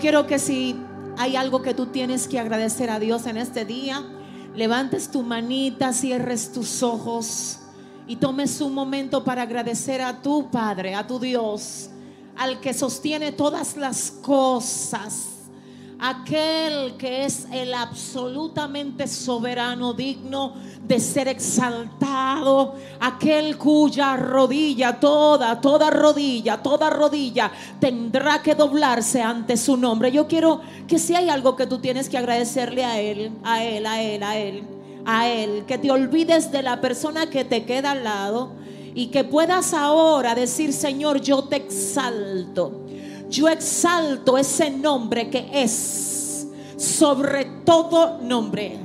Quiero que si hay algo que tú tienes que agradecer a Dios en este día, levantes tu manita, cierres tus ojos y tomes un momento para agradecer a tu Padre, a tu Dios, al que sostiene todas las cosas aquel que es el absolutamente soberano, digno de ser exaltado, aquel cuya rodilla, toda, toda rodilla, toda rodilla tendrá que doblarse ante su nombre. Yo quiero que si hay algo que tú tienes que agradecerle a Él, a Él, a Él, a Él, a Él, que te olvides de la persona que te queda al lado y que puedas ahora decir, Señor, yo te exalto yo exalto ese nombre que es sobre todo nombre.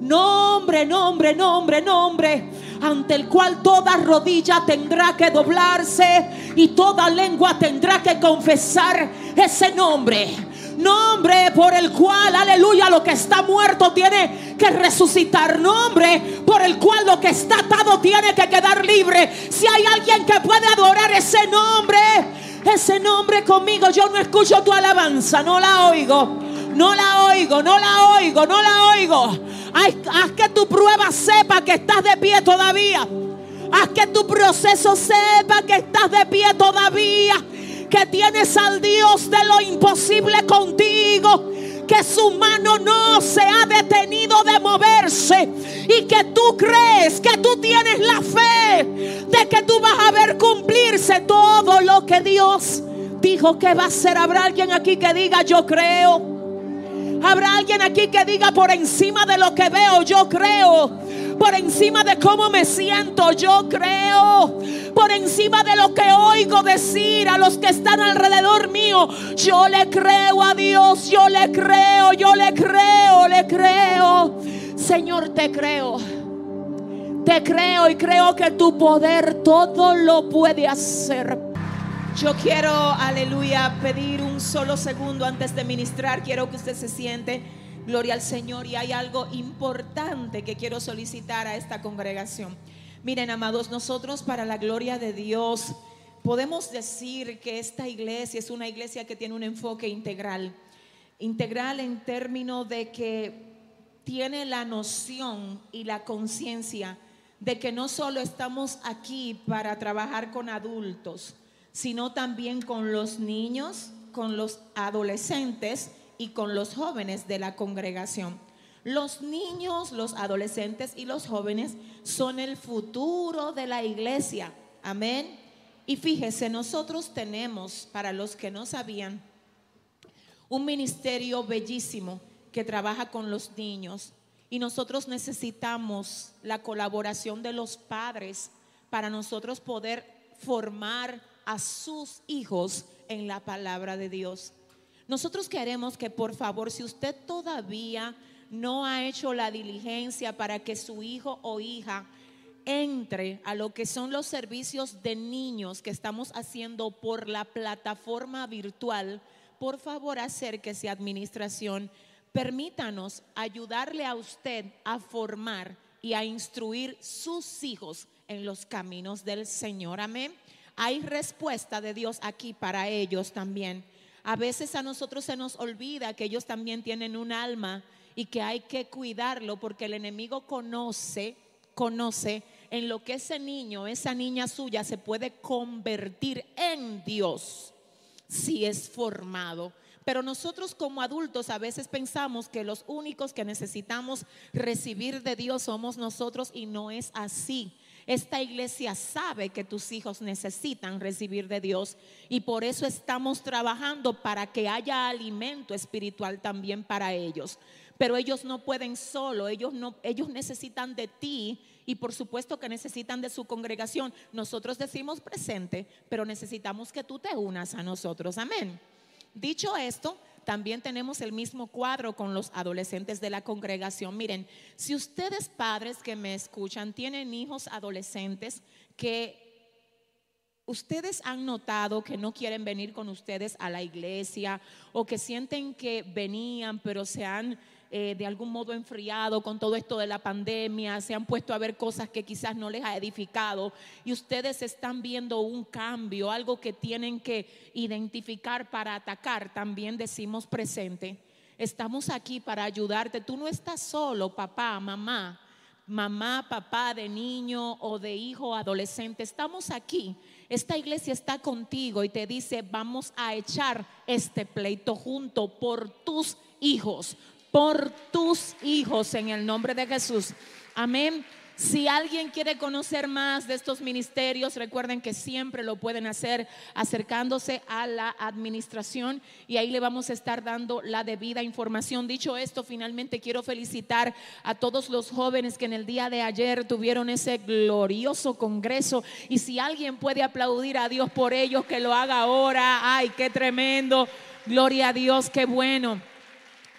Nombre, nombre, nombre, nombre, ante el cual toda rodilla tendrá que doblarse y toda lengua tendrá que confesar ese nombre. Nombre por el cual, aleluya, lo que está muerto tiene que resucitar. Nombre por el cual lo que está atado tiene que quedar libre. Si hay alguien que puede adorar ese nombre, ese nombre conmigo. Yo no escucho tu alabanza, no la oigo. No la oigo, no la oigo, no la oigo. Haz, que tu prueba sepa que estás de pie todavía. Haz que tu proceso sepa que estás de pie todavía. Que tienes al Dios de lo imposible contigo que su mano no se ha detenido de moverse y que tú crees que tú tienes la fe todo lo que Dios dijo que va a hacer. Habrá alguien aquí que diga yo creo. Habrá alguien aquí que diga por encima de lo que veo, yo creo. Por encima de cómo me siento, yo creo. Por encima de lo que oigo decir a los que están alrededor mío, yo le creo a Dios, yo le creo, yo le creo, le creo. Señor, te creo. Te creo y creo que tu poder todo lo puede hacer. Yo quiero, aleluya, pedir un solo segundo antes de ministrar. Quiero que usted se siente. Gloria al Señor. Y hay algo importante que quiero solicitar a esta congregación. Miren, amados, nosotros para la gloria de Dios podemos decir que esta iglesia es una iglesia que tiene un enfoque integral. Integral en términos de que tiene la noción y la conciencia de que no solo estamos aquí para trabajar con adultos, sino también con los niños, con los adolescentes y con los jóvenes de la congregación. Los niños, los adolescentes y los jóvenes son el futuro de la iglesia. Amén. Y fíjese, nosotros tenemos, para los que no sabían, un ministerio bellísimo que trabaja con los niños. Y nosotros necesitamos la colaboración de los padres para nosotros poder formar a sus hijos en la palabra de Dios. Nosotros queremos que por favor, si usted todavía no ha hecho la diligencia para que su hijo o hija entre a lo que son los servicios de niños que estamos haciendo por la plataforma virtual, por favor acérquese administración, permítanos ayudarle a usted a formar y a instruir sus hijos en los caminos del Señor. Amén hay respuesta de Dios aquí para ellos también. A veces a nosotros se nos olvida que ellos también tienen un alma y que hay que cuidarlo porque el enemigo conoce, conoce en lo que ese niño, esa niña suya se puede convertir en Dios si es formado. Pero nosotros como adultos a veces pensamos que los únicos que necesitamos recibir de Dios somos nosotros y no es así. Esta iglesia sabe que tus hijos necesitan recibir de Dios y por eso estamos trabajando para que haya alimento espiritual también para ellos. Pero ellos no pueden solo, ellos no ellos necesitan de ti y por supuesto que necesitan de su congregación. Nosotros decimos presente, pero necesitamos que tú te unas a nosotros. Amén. Dicho esto, también tenemos el mismo cuadro con los adolescentes de la congregación. Miren, si ustedes padres que me escuchan tienen hijos adolescentes que ustedes han notado que no quieren venir con ustedes a la iglesia o que sienten que venían pero se han eh, de algún modo enfriado con todo esto de la pandemia, se han puesto a ver cosas que quizás no les ha edificado y ustedes están viendo un cambio, algo que tienen que identificar para atacar, también decimos presente. Estamos aquí para ayudarte. Tú no estás solo, papá, mamá, mamá, papá de niño o de hijo adolescente. Estamos aquí. Esta iglesia está contigo y te dice, vamos a echar este pleito junto por tus hijos, por tus hijos en el nombre de Jesús. Amén. Si alguien quiere conocer más de estos ministerios, recuerden que siempre lo pueden hacer acercándose a la administración y ahí le vamos a estar dando la debida información. Dicho esto, finalmente quiero felicitar a todos los jóvenes que en el día de ayer tuvieron ese glorioso congreso y si alguien puede aplaudir a Dios por ellos, que lo haga ahora. Ay, qué tremendo. Gloria a Dios, qué bueno.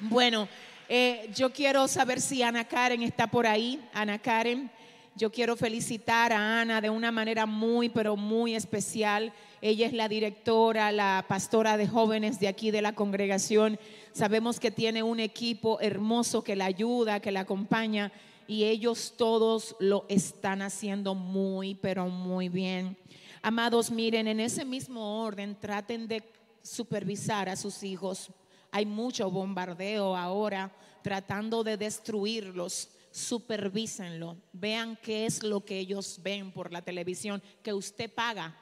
Bueno, eh, yo quiero saber si Ana Karen está por ahí. Ana Karen, yo quiero felicitar a Ana de una manera muy, pero muy especial. Ella es la directora, la pastora de jóvenes de aquí de la congregación. Sabemos que tiene un equipo hermoso que la ayuda, que la acompaña y ellos todos lo están haciendo muy, pero muy bien. Amados, miren, en ese mismo orden traten de supervisar a sus hijos hay mucho bombardeo ahora tratando de destruirlos. Supervísenlo, vean qué es lo que ellos ven por la televisión que usted paga.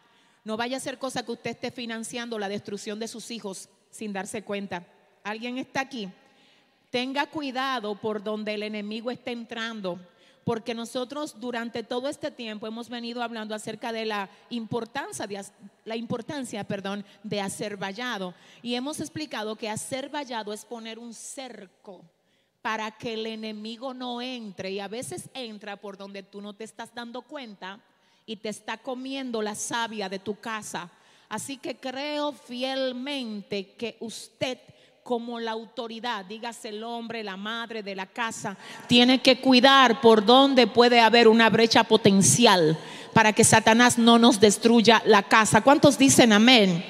No vaya a ser cosa que usted esté financiando la destrucción de sus hijos sin darse cuenta. ¿Alguien está aquí? Tenga cuidado por donde el enemigo está entrando porque nosotros durante todo este tiempo hemos venido hablando acerca de la importancia de, la importancia, perdón, de hacer vallado y hemos explicado que hacer vallado es poner un cerco para que el enemigo no entre y a veces entra por donde tú no te estás dando cuenta y te está comiendo la savia de tu casa. Así que creo fielmente que usted como la autoridad, dígase el hombre, la madre de la casa, tiene que cuidar por dónde puede haber una brecha potencial para que Satanás no nos destruya la casa. ¿Cuántos dicen amén?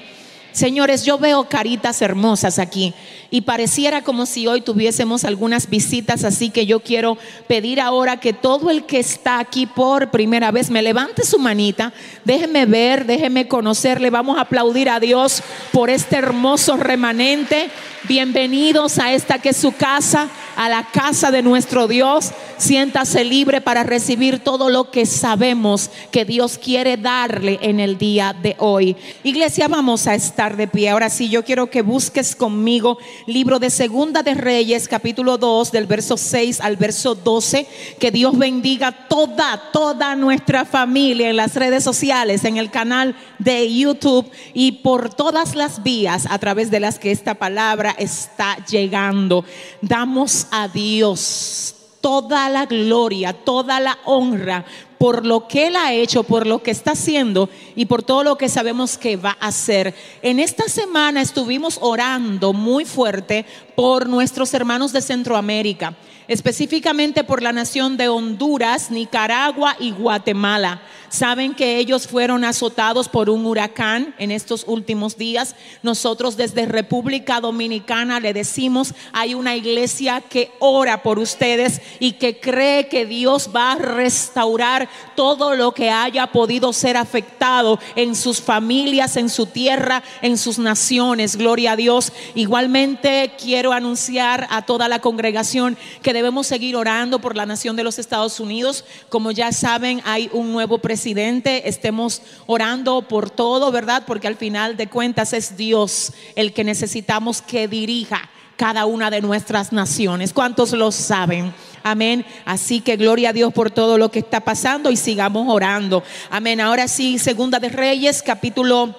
Señores, yo veo caritas hermosas aquí y pareciera como si hoy tuviésemos algunas visitas, así que yo quiero pedir ahora que todo el que está aquí por primera vez me levante su manita, déjeme ver, déjeme conocerle, vamos a aplaudir a Dios por este hermoso remanente. Bienvenidos a esta que es su casa, a la casa de nuestro Dios. Siéntase libre para recibir todo lo que sabemos que Dios quiere darle en el día de hoy. Iglesia, vamos a estar de pie. Ahora sí, yo quiero que busques conmigo libro de Segunda de Reyes, capítulo 2, del verso 6 al verso 12. Que Dios bendiga toda, toda nuestra familia en las redes sociales, en el canal de YouTube y por todas las vías a través de las que esta palabra está llegando. Damos a Dios toda la gloria, toda la honra por lo que Él ha hecho, por lo que está haciendo y por todo lo que sabemos que va a hacer. En esta semana estuvimos orando muy fuerte por nuestros hermanos de Centroamérica, específicamente por la nación de Honduras, Nicaragua y Guatemala. Saben que ellos fueron azotados por un huracán en estos últimos días. Nosotros desde República Dominicana le decimos, hay una iglesia que ora por ustedes y que cree que Dios va a restaurar todo lo que haya podido ser afectado en sus familias, en su tierra, en sus naciones. Gloria a Dios. Igualmente quiero anunciar a toda la congregación que debemos seguir orando por la nación de los Estados Unidos. Como ya saben, hay un nuevo presidente estemos orando por todo, ¿verdad? Porque al final de cuentas es Dios el que necesitamos que dirija cada una de nuestras naciones. ¿Cuántos lo saben? Amén. Así que gloria a Dios por todo lo que está pasando y sigamos orando. Amén. Ahora sí, Segunda de Reyes, capítulo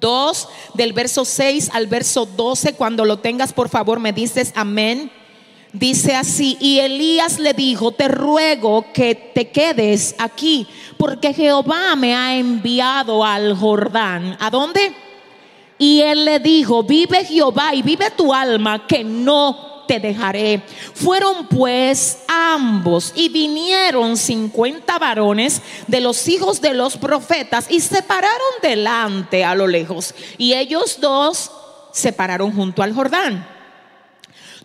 2, del verso 6 al verso 12. Cuando lo tengas, por favor, me dices amén dice así, y Elías le dijo, te ruego que te quedes aquí, porque Jehová me ha enviado al Jordán. ¿A dónde? Y él le dijo, vive Jehová y vive tu alma, que no te dejaré. Fueron pues ambos y vinieron cincuenta varones de los hijos de los profetas y se pararon delante a lo lejos. Y ellos dos se pararon junto al Jordán.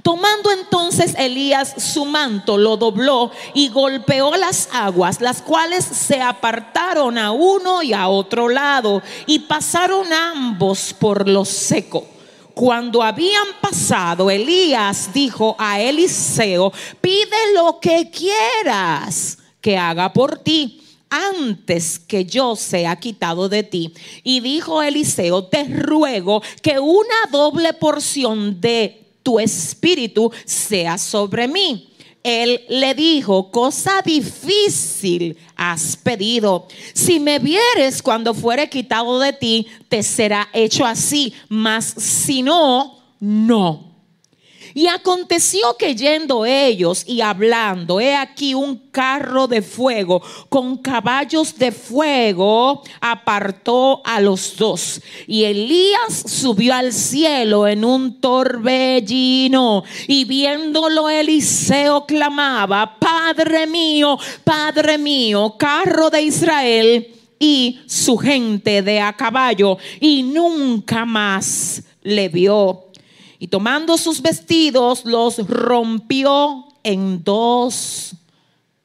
Tomando entonces Elías su manto, lo dobló y golpeó las aguas, las cuales se apartaron a uno y a otro lado y pasaron ambos por lo seco. Cuando habían pasado, Elías dijo a Eliseo, pide lo que quieras que haga por ti antes que yo sea quitado de ti. Y dijo Eliseo, te ruego que una doble porción de tu espíritu sea sobre mí. Él le dijo, cosa difícil has pedido. Si me vieres cuando fuere quitado de ti, te será hecho así, mas si no, no. Y aconteció que yendo ellos y hablando, he aquí un carro de fuego con caballos de fuego apartó a los dos. Y Elías subió al cielo en un torbellino y viéndolo Eliseo clamaba, Padre mío, Padre mío, carro de Israel y su gente de a caballo. Y nunca más le vio. Y tomando sus vestidos, los rompió en dos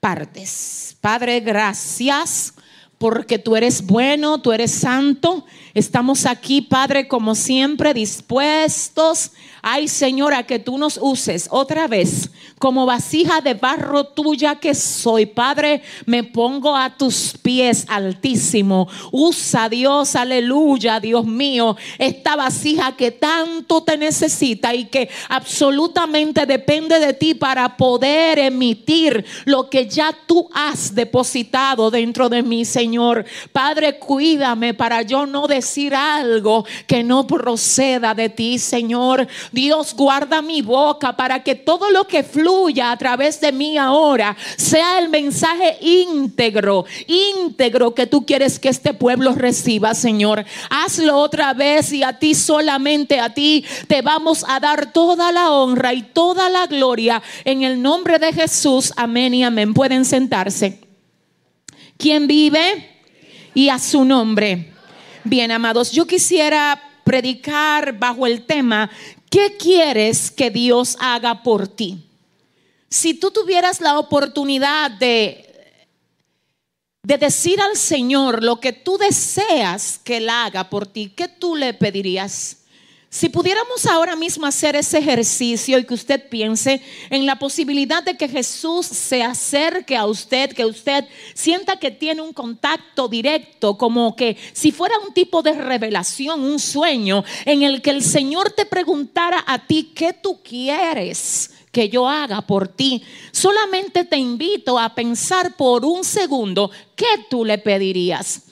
partes. Padre, gracias porque tú eres bueno, tú eres santo. Estamos aquí, Padre, como siempre, dispuestos Ay, Señora, que tú nos uses otra vez como vasija de barro tuya que soy. Padre, me pongo a tus pies, altísimo. Usa Dios, aleluya, Dios mío, esta vasija que tanto te necesita y que absolutamente depende de ti para poder emitir lo que ya tú has depositado dentro de mí, Señor. Padre, cuídame para yo no decir algo que no proceda de ti, Señor. Dios guarda mi boca para que todo lo que fluya a través de mí ahora sea el mensaje íntegro, íntegro que tú quieres que este pueblo reciba, Señor. Hazlo otra vez y a ti solamente, a ti te vamos a dar toda la honra y toda la gloria en el nombre de Jesús. Amén y amén. Pueden sentarse. ¿Quién vive? Y a su nombre. Bien, amados, yo quisiera predicar bajo el tema ¿Qué quieres que Dios haga por ti? Si tú tuvieras la oportunidad de, de decir al Señor lo que tú deseas que Él haga por ti, ¿qué tú le pedirías? Si pudiéramos ahora mismo hacer ese ejercicio y que usted piense en la posibilidad de que Jesús se acerque a usted, que usted sienta que tiene un contacto directo, como que si fuera un tipo de revelación, un sueño, en el que el Señor te preguntara a ti, ¿qué tú quieres? que yo haga por ti. Solamente te invito a pensar por un segundo qué tú le pedirías.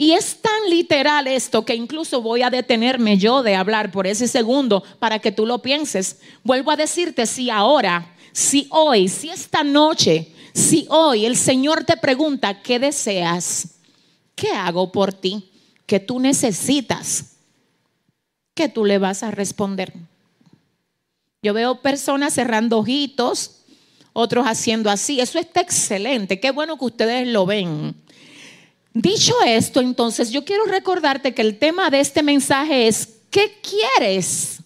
Y es tan literal esto que incluso voy a detenerme yo de hablar por ese segundo para que tú lo pienses. Vuelvo a decirte, si ahora, si hoy, si esta noche, si hoy el Señor te pregunta, ¿qué deseas? ¿Qué hago por ti? ¿Qué tú necesitas? ¿Qué tú le vas a responder? Yo veo personas cerrando ojitos, otros haciendo así. Eso está excelente. Qué bueno que ustedes lo ven. Dicho esto, entonces yo quiero recordarte que el tema de este mensaje es, ¿qué quieres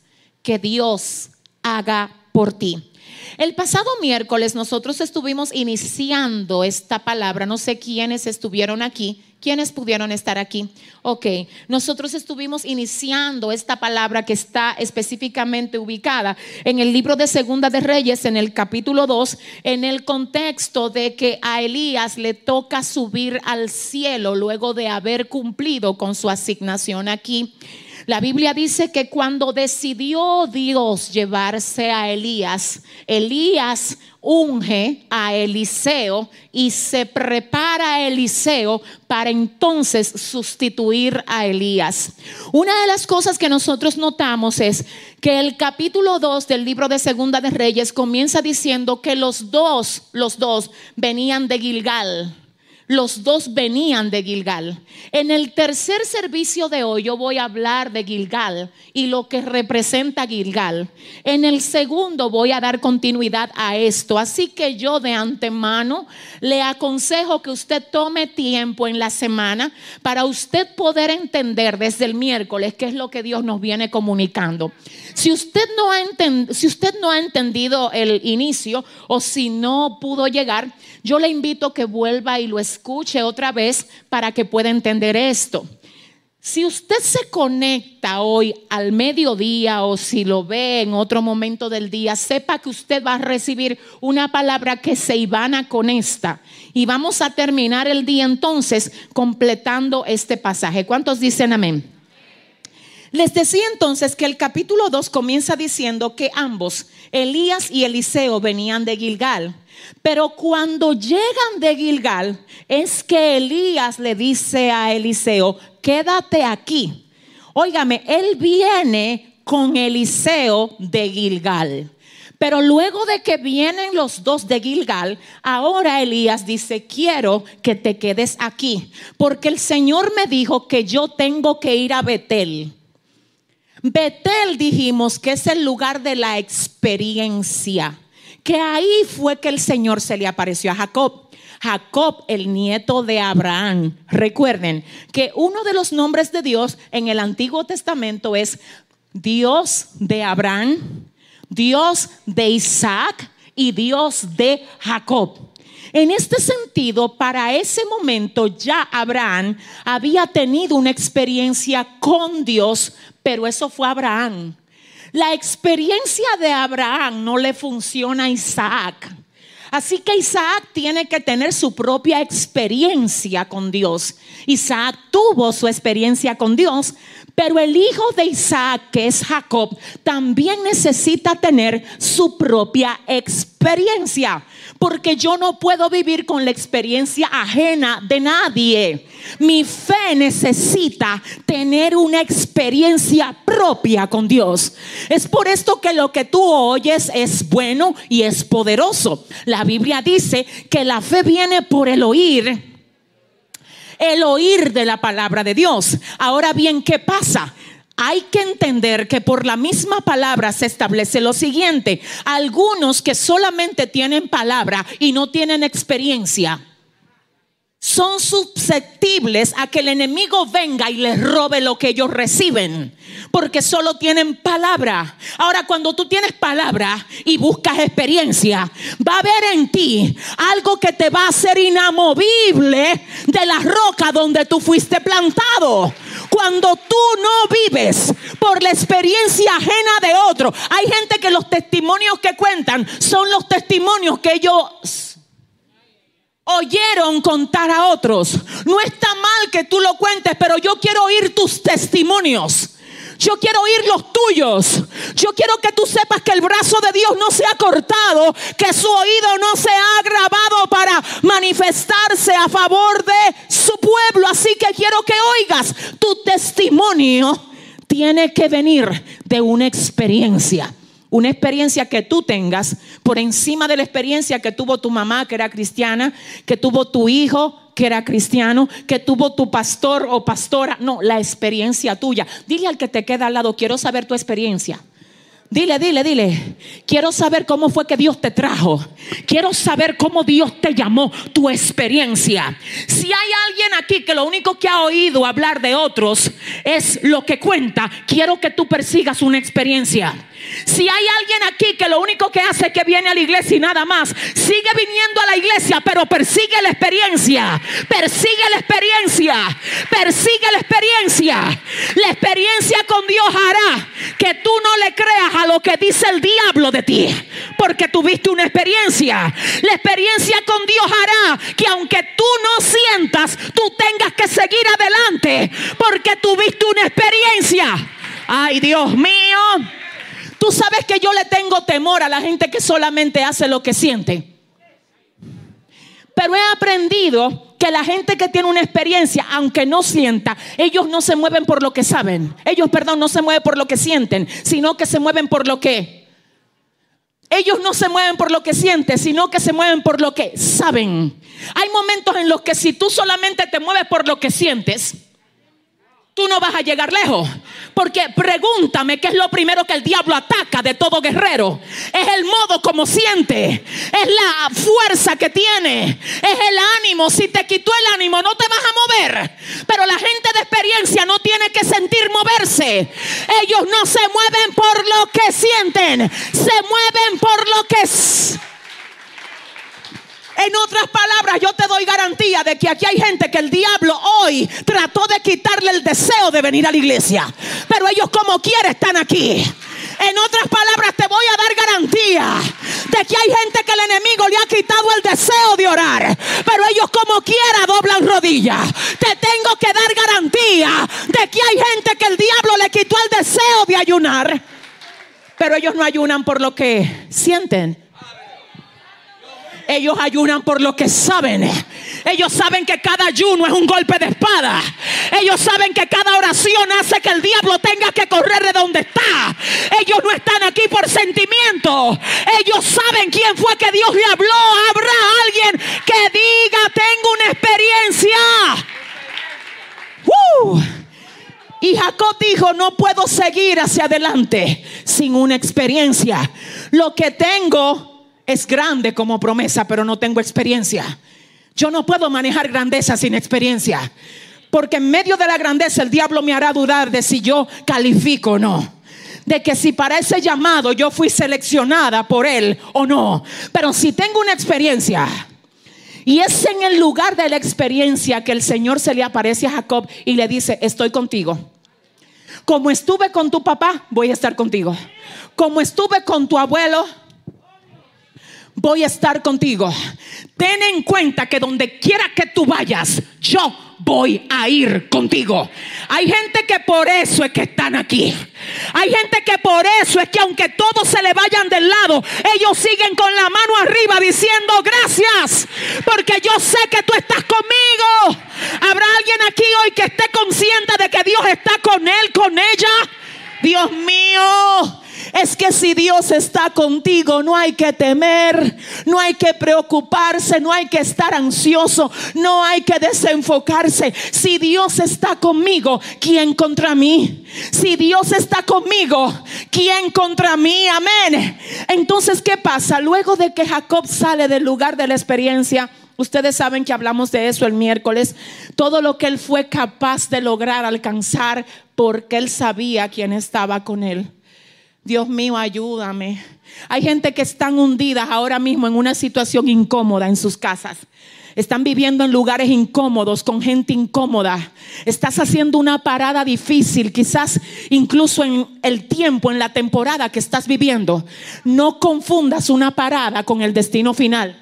que Dios haga por ti? El pasado miércoles nosotros estuvimos iniciando esta palabra, no sé quiénes estuvieron aquí, quiénes pudieron estar aquí. Ok, nosotros estuvimos iniciando esta palabra que está específicamente ubicada en el libro de Segunda de Reyes, en el capítulo 2, en el contexto de que a Elías le toca subir al cielo luego de haber cumplido con su asignación aquí. La Biblia dice que cuando decidió Dios llevarse a Elías, Elías unge a Eliseo y se prepara a Eliseo para entonces sustituir a Elías. Una de las cosas que nosotros notamos es que el capítulo 2 del libro de Segunda de Reyes comienza diciendo que los dos, los dos venían de Gilgal. Los dos venían de Gilgal. En el tercer servicio de hoy yo voy a hablar de Gilgal y lo que representa Gilgal. En el segundo voy a dar continuidad a esto. Así que yo de antemano le aconsejo que usted tome tiempo en la semana para usted poder entender desde el miércoles qué es lo que Dios nos viene comunicando. Si usted no ha, si usted no ha entendido el inicio o si no pudo llegar, yo le invito a que vuelva y lo escuche otra vez para que pueda entender esto. Si usted se conecta hoy al mediodía o si lo ve en otro momento del día, sepa que usted va a recibir una palabra que se ivana con esta. Y vamos a terminar el día entonces completando este pasaje. ¿Cuántos dicen amén? Les decía entonces que el capítulo 2 comienza diciendo que ambos, Elías y Eliseo, venían de Gilgal. Pero cuando llegan de Gilgal, es que Elías le dice a Eliseo, quédate aquí. Óigame, él viene con Eliseo de Gilgal. Pero luego de que vienen los dos de Gilgal, ahora Elías dice, quiero que te quedes aquí, porque el Señor me dijo que yo tengo que ir a Betel. Betel dijimos que es el lugar de la experiencia, que ahí fue que el Señor se le apareció a Jacob. Jacob, el nieto de Abraham. Recuerden que uno de los nombres de Dios en el Antiguo Testamento es Dios de Abraham, Dios de Isaac y Dios de Jacob. En este sentido, para ese momento ya Abraham había tenido una experiencia con Dios pero eso fue Abraham. La experiencia de Abraham no le funciona a Isaac. Así que Isaac tiene que tener su propia experiencia con Dios. Isaac tuvo su experiencia con Dios, pero el hijo de Isaac, que es Jacob, también necesita tener su propia experiencia porque yo no puedo vivir con la experiencia ajena de nadie. Mi fe necesita tener una experiencia propia con Dios. Es por esto que lo que tú oyes es bueno y es poderoso. La Biblia dice que la fe viene por el oír el oír de la palabra de Dios. Ahora bien, ¿qué pasa? Hay que entender que por la misma palabra se establece lo siguiente. Algunos que solamente tienen palabra y no tienen experiencia son susceptibles a que el enemigo venga y les robe lo que ellos reciben, porque solo tienen palabra. Ahora, cuando tú tienes palabra y buscas experiencia, va a haber en ti algo que te va a hacer inamovible de la roca donde tú fuiste plantado. Cuando tú no vives por la experiencia ajena de otro, hay gente que los testimonios que cuentan son los testimonios que ellos oyeron contar a otros. No está mal que tú lo cuentes, pero yo quiero oír tus testimonios. Yo quiero oír los tuyos. Yo quiero que tú sepas que el brazo de Dios no se ha cortado, que su oído no se ha grabado para manifestarse a favor de su pueblo. Así que quiero que oigas, tu testimonio tiene que venir de una experiencia una experiencia que tú tengas por encima de la experiencia que tuvo tu mamá, que era cristiana, que tuvo tu hijo, que era cristiano, que tuvo tu pastor o pastora. No, la experiencia tuya. Dile al que te queda al lado, quiero saber tu experiencia. Dile, dile, dile. Quiero saber cómo fue que Dios te trajo. Quiero saber cómo Dios te llamó, tu experiencia. Si hay alguien aquí que lo único que ha oído hablar de otros es lo que cuenta, quiero que tú persigas una experiencia. Si hay alguien aquí que lo único que hace es que viene a la iglesia y nada más, sigue viniendo a la iglesia, pero persigue la experiencia. Persigue la experiencia. Persigue la experiencia. La experiencia con Dios hará que tú no le creas a lo que dice el diablo de ti, porque tuviste una experiencia. La experiencia con Dios hará que aunque tú no sientas, tú tengas que seguir adelante, porque tuviste una experiencia. Ay, Dios mío. Tú sabes que yo le tengo temor a la gente que solamente hace lo que siente. Pero he aprendido que la gente que tiene una experiencia, aunque no sienta, ellos no se mueven por lo que saben. Ellos, perdón, no se mueven por lo que sienten, sino que se mueven por lo que ellos no se mueven por lo que sienten, sino que se mueven por lo que saben. Hay momentos en los que si tú solamente te mueves por lo que sientes, tú no vas a llegar lejos. Porque pregúntame qué es lo primero que el diablo ataca de todo guerrero. Es el modo como siente. Es la fuerza que tiene. Es el ánimo. Si te quitó el ánimo no te vas a mover. Pero la gente de experiencia no tiene que sentir moverse. Ellos no se mueven por lo que sienten. Se mueven por lo que. En otras palabras, yo te doy garantía de que aquí hay gente que el diablo hoy trató de quitarle el deseo de venir a la iglesia. Pero ellos como quiera están aquí. En otras palabras, te voy a dar garantía de que hay gente que el enemigo le ha quitado el deseo de orar. Pero ellos como quiera doblan rodillas. Te tengo que dar garantía de que hay gente que el diablo le quitó el deseo de ayunar. Pero ellos no ayunan por lo que sienten ellos ayunan por lo que saben. Ellos saben que cada ayuno es un golpe de espada. Ellos saben que cada oración hace que el diablo tenga que correr de donde está. Ellos no están aquí por sentimiento. Ellos saben quién fue que Dios le habló. Habrá alguien que diga, tengo una experiencia. Y Jacob dijo, no puedo seguir hacia adelante sin una experiencia. Lo que tengo es grande como promesa, pero no tengo experiencia. Yo no puedo manejar grandeza sin experiencia. Porque en medio de la grandeza el diablo me hará dudar de si yo califico o no. De que si para ese llamado yo fui seleccionada por él o no. Pero si tengo una experiencia. Y es en el lugar de la experiencia que el Señor se le aparece a Jacob y le dice, estoy contigo. Como estuve con tu papá, voy a estar contigo. Como estuve con tu abuelo, voy a estar contigo. Ten en cuenta que donde quiera que tú vayas, yo voy a ir contigo. Hay gente que por eso es que están aquí. Hay gente que por eso es que aunque todos se le vayan del lado, ellos siguen con la mano arriba diciendo gracias, porque yo sé que tú estás conmigo. ¿Habrá alguien aquí hoy que esté consciente de que Dios está con él, con ella? Dios mío, es que si Dios está contigo, no hay que temer, no hay que preocuparse, no hay que estar ansioso, no hay que desenfocarse. Si Dios está conmigo, ¿quién contra mí? Si Dios está conmigo, ¿quién contra mí? Amén. Entonces, ¿qué pasa? Luego de que Jacob sale del lugar de la experiencia, Ustedes saben que hablamos de eso el miércoles. Todo lo que él fue capaz de lograr alcanzar porque él sabía quién estaba con él. Dios mío, ayúdame. Hay gente que están hundidas ahora mismo en una situación incómoda en sus casas. Están viviendo en lugares incómodos, con gente incómoda. Estás haciendo una parada difícil, quizás incluso en el tiempo, en la temporada que estás viviendo. No confundas una parada con el destino final.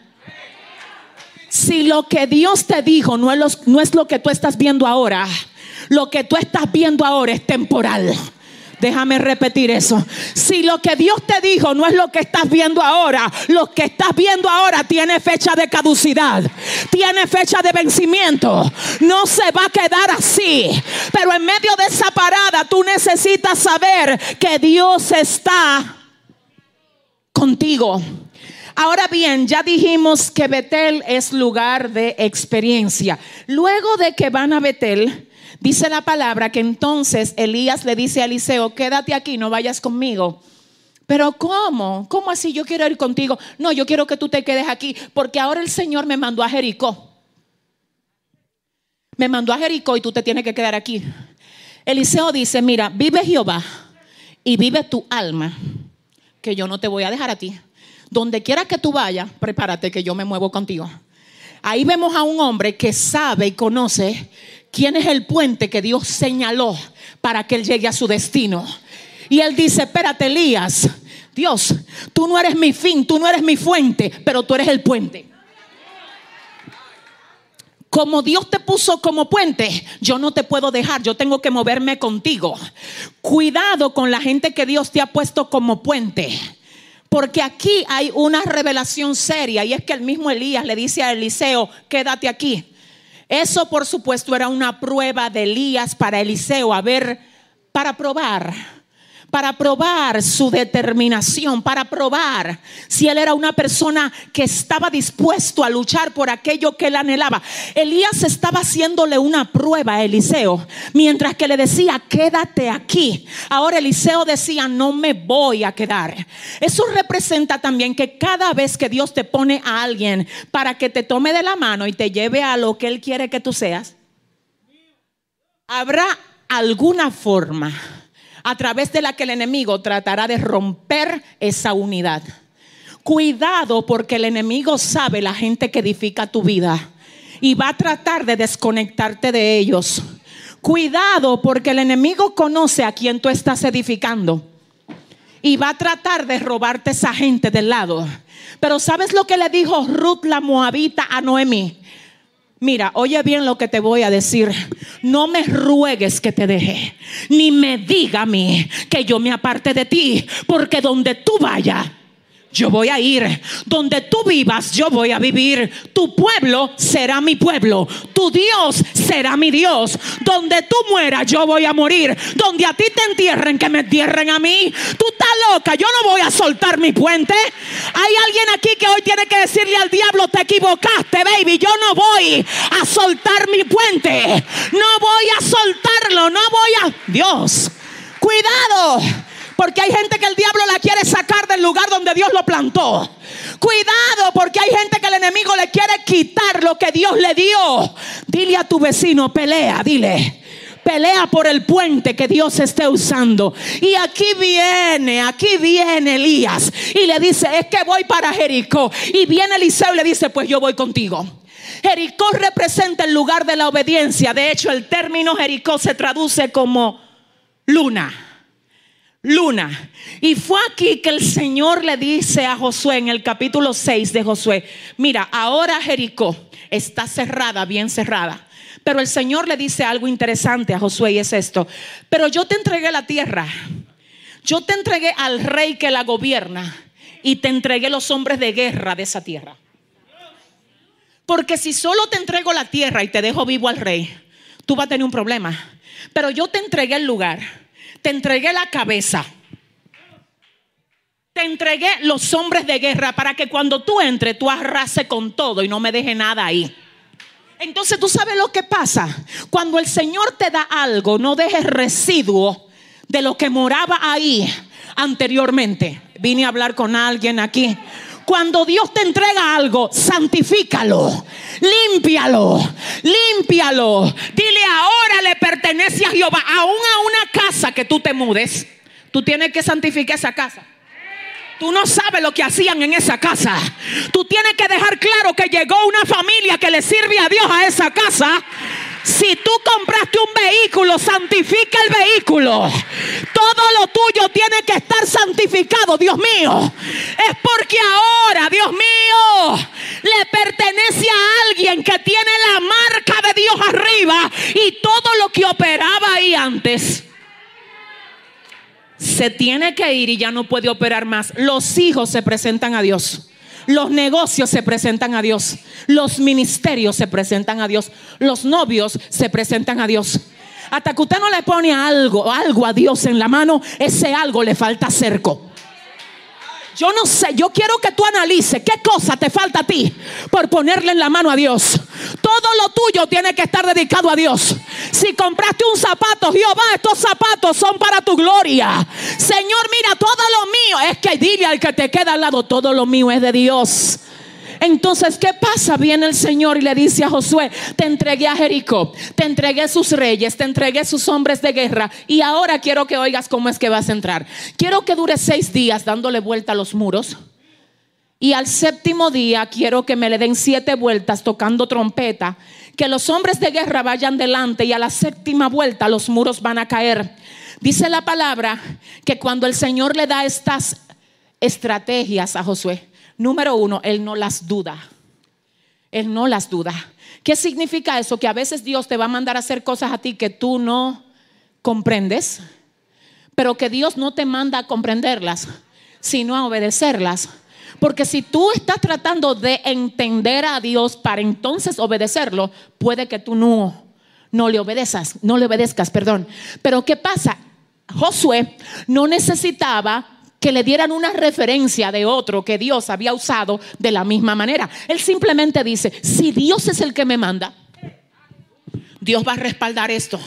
Si lo que Dios te dijo no es, no es lo que tú estás viendo ahora, lo que tú estás viendo ahora es temporal. Déjame repetir eso. Si lo que Dios te dijo no es lo que estás viendo ahora, lo que estás viendo ahora tiene fecha de caducidad, tiene fecha de vencimiento. No se va a quedar así. Pero en medio de esa parada tú necesitas saber que Dios está contigo. Ahora bien, ya dijimos que Betel es lugar de experiencia. Luego de que van a Betel, Dice la palabra que entonces Elías le dice a Eliseo, quédate aquí, no vayas conmigo. Pero ¿cómo? ¿Cómo así yo quiero ir contigo? No, yo quiero que tú te quedes aquí, porque ahora el Señor me mandó a Jericó. Me mandó a Jericó y tú te tienes que quedar aquí. Eliseo dice, mira, vive Jehová y vive tu alma, que yo no te voy a dejar a ti. Donde quiera que tú vayas, prepárate que yo me muevo contigo. Ahí vemos a un hombre que sabe y conoce quién es el puente que Dios señaló para que él llegue a su destino. Y él dice, espérate Elías, Dios, tú no eres mi fin, tú no eres mi fuente, pero tú eres el puente. Como Dios te puso como puente, yo no te puedo dejar, yo tengo que moverme contigo. Cuidado con la gente que Dios te ha puesto como puente. Porque aquí hay una revelación seria y es que el mismo Elías le dice a Eliseo, quédate aquí. Eso por supuesto era una prueba de Elías para Eliseo, a ver, para probar, para probar su determinación, para probar si él era una persona que estaba dispuesto a luchar por aquello que él anhelaba. Elías estaba haciéndole una prueba a Eliseo, mientras que le decía, quédate aquí. Ahora Eliseo decía, no me voy a quedar. Eso representa también que cada vez que Dios te pone a alguien para que te tome de la mano y te lleve a lo que él quiere que tú seas, habrá alguna forma a través de la que el enemigo tratará de romper esa unidad. Cuidado porque el enemigo sabe la gente que edifica tu vida y va a tratar de desconectarte de ellos. Cuidado porque el enemigo conoce a quien tú estás edificando y va a tratar de robarte esa gente del lado. Pero ¿sabes lo que le dijo Ruth la Moabita a Noemi? Mira, oye bien lo que te voy a decir. No me ruegues que te deje, ni me diga a mí que yo me aparte de ti, porque donde tú vayas, yo voy a ir. Donde tú vivas, yo voy a vivir. Tu pueblo será mi pueblo. Tu Dios será mi Dios. Donde tú mueras, yo voy a morir. Donde a ti te entierren, que me entierren a mí. Tú estás loca, yo no voy a soltar mi puente. Hay alguien aquí que hoy tiene que decirle al diablo, te equivocaste, baby. Yo no voy a soltar mi puente. No voy a soltarlo, no voy a... Dios, cuidado. Porque hay gente que el diablo la quiere sacar del lugar donde Dios lo plantó. Cuidado porque hay gente que el enemigo le quiere quitar lo que Dios le dio. Dile a tu vecino, pelea, dile. Pelea por el puente que Dios esté usando. Y aquí viene, aquí viene Elías. Y le dice, es que voy para Jericó. Y viene Eliseo y le dice, pues yo voy contigo. Jericó representa el lugar de la obediencia. De hecho, el término Jericó se traduce como luna luna. Y fue aquí que el Señor le dice a Josué en el capítulo 6 de Josué, mira, ahora Jericó está cerrada, bien cerrada. Pero el Señor le dice algo interesante a Josué y es esto, pero yo te entregué la tierra, yo te entregué al rey que la gobierna y te entregué los hombres de guerra de esa tierra. Porque si solo te entrego la tierra y te dejo vivo al rey, tú vas a tener un problema. Pero yo te entregué el lugar te entregué la cabeza. Te entregué los hombres de guerra para que cuando tú entres, tú arrase con todo y no me deje nada ahí. Entonces tú sabes lo que pasa. Cuando el Señor te da algo, no dejes residuo de lo que moraba ahí anteriormente. Vine a hablar con alguien aquí. Cuando Dios te entrega algo, santifícalo, límpialo, límpialo. Dile ahora le pertenece a Jehová, aún a una casa que tú te mudes. Tú tienes que santificar esa casa. Tú no sabes lo que hacían en esa casa. Tú tienes que dejar claro que llegó una familia que le sirve a Dios a esa casa si tú compraste un vehículo, santifica el vehículo. Todo lo tuyo tiene que estar santificado, Dios mío. Es porque ahora, Dios mío, le pertenece a alguien que tiene la marca de Dios arriba y todo lo que operaba ahí antes se tiene que ir y ya no puede operar más. Los hijos se presentan a Dios. Los negocios se presentan a Dios. Los ministerios se presentan a Dios. Los novios se presentan a Dios. Hasta que usted no le pone algo, algo a Dios en la mano, ese algo le falta cerco. Yo no sé, yo quiero que tú analices qué cosa te falta a ti por ponerle en la mano a Dios. Todo lo tuyo tiene que estar dedicado a Dios. Si compraste un zapato, Jehová, estos zapatos son para tu gloria. Señor, mira, todo lo mío es que dile al que te queda al lado, todo lo mío es de Dios. Entonces, ¿qué pasa? Viene el Señor y le dice a Josué, te entregué a Jericó, te entregué sus reyes, te entregué sus hombres de guerra y ahora quiero que oigas cómo es que vas a entrar. Quiero que dure seis días dándole vuelta a los muros. Y al séptimo día quiero que me le den siete vueltas tocando trompeta, que los hombres de guerra vayan delante y a la séptima vuelta los muros van a caer. Dice la palabra que cuando el Señor le da estas estrategias a Josué, Número uno, Él no las duda. Él no las duda. ¿Qué significa eso? Que a veces Dios te va a mandar a hacer cosas a ti que tú no comprendes, pero que Dios no te manda a comprenderlas, sino a obedecerlas. Porque si tú estás tratando de entender a Dios para entonces obedecerlo, puede que tú no, no le obedezcas, no le obedezcas, perdón. Pero ¿qué pasa? Josué no necesitaba que le dieran una referencia de otro que Dios había usado de la misma manera. Él simplemente dice, si Dios es el que me manda, Dios va a respaldar esto.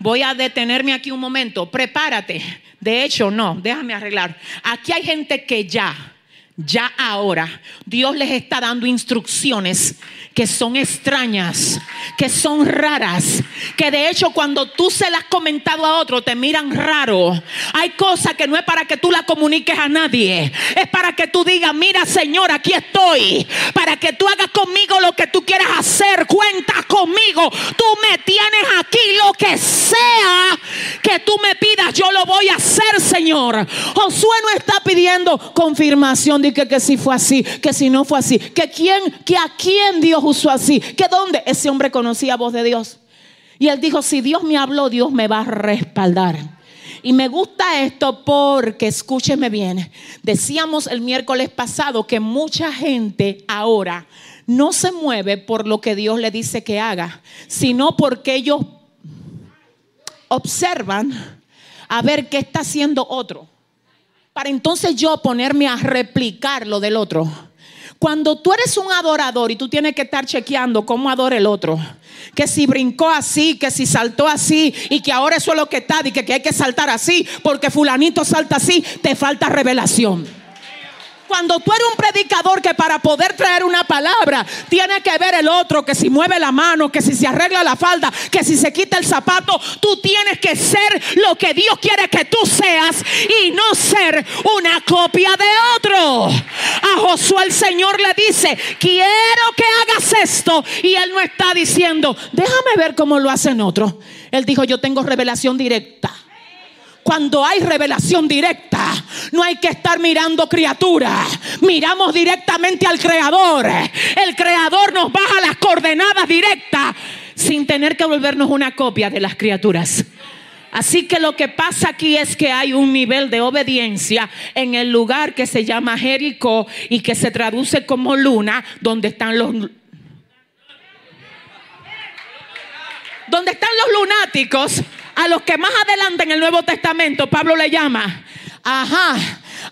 Voy a detenerme aquí un momento, prepárate. De hecho, no, déjame arreglar. Aquí hay gente que ya, ya ahora, Dios les está dando instrucciones que son extrañas, que son raras, que de hecho cuando tú se las has comentado a otro te miran raro. Hay cosas que no es para que tú la comuniques a nadie, es para que tú digas, mira Señor, aquí estoy, para que tú hagas conmigo lo que tú quieras hacer, cuenta conmigo, tú me tienes aquí lo que sea que tú me pidas, yo lo voy a hacer, Señor. Josué no está pidiendo confirmación que, que si fue así, que si no fue así, que quién, que a quién Dios usó así. ¿Que dónde? Ese hombre conocía voz de Dios. Y él dijo, si Dios me habló, Dios me va a respaldar. Y me gusta esto porque, escúcheme bien, decíamos el miércoles pasado que mucha gente ahora no se mueve por lo que Dios le dice que haga, sino porque ellos observan a ver qué está haciendo otro. Para entonces yo ponerme a replicar lo del otro. Cuando tú eres un adorador y tú tienes que estar chequeando cómo adora el otro, que si brincó así, que si saltó así y que ahora eso es lo que está y que, que hay que saltar así porque fulanito salta así, te falta revelación. Cuando tú eres un predicador que para poder traer una palabra tiene que ver el otro, que si mueve la mano, que si se arregla la falda, que si se quita el zapato, tú tienes que ser lo que Dios quiere que tú seas y no ser una copia de otro. A Josué el Señor le dice, quiero que hagas esto. Y él no está diciendo, déjame ver cómo lo hacen otros. Él dijo, yo tengo revelación directa. Cuando hay revelación directa, no hay que estar mirando criaturas. Miramos directamente al Creador. El Creador nos baja las coordenadas directas sin tener que volvernos una copia de las criaturas. Así que lo que pasa aquí es que hay un nivel de obediencia en el lugar que se llama Jericó y que se traduce como luna, donde están los donde están los lunáticos a los que más adelante en el Nuevo Testamento Pablo le llama, ajá,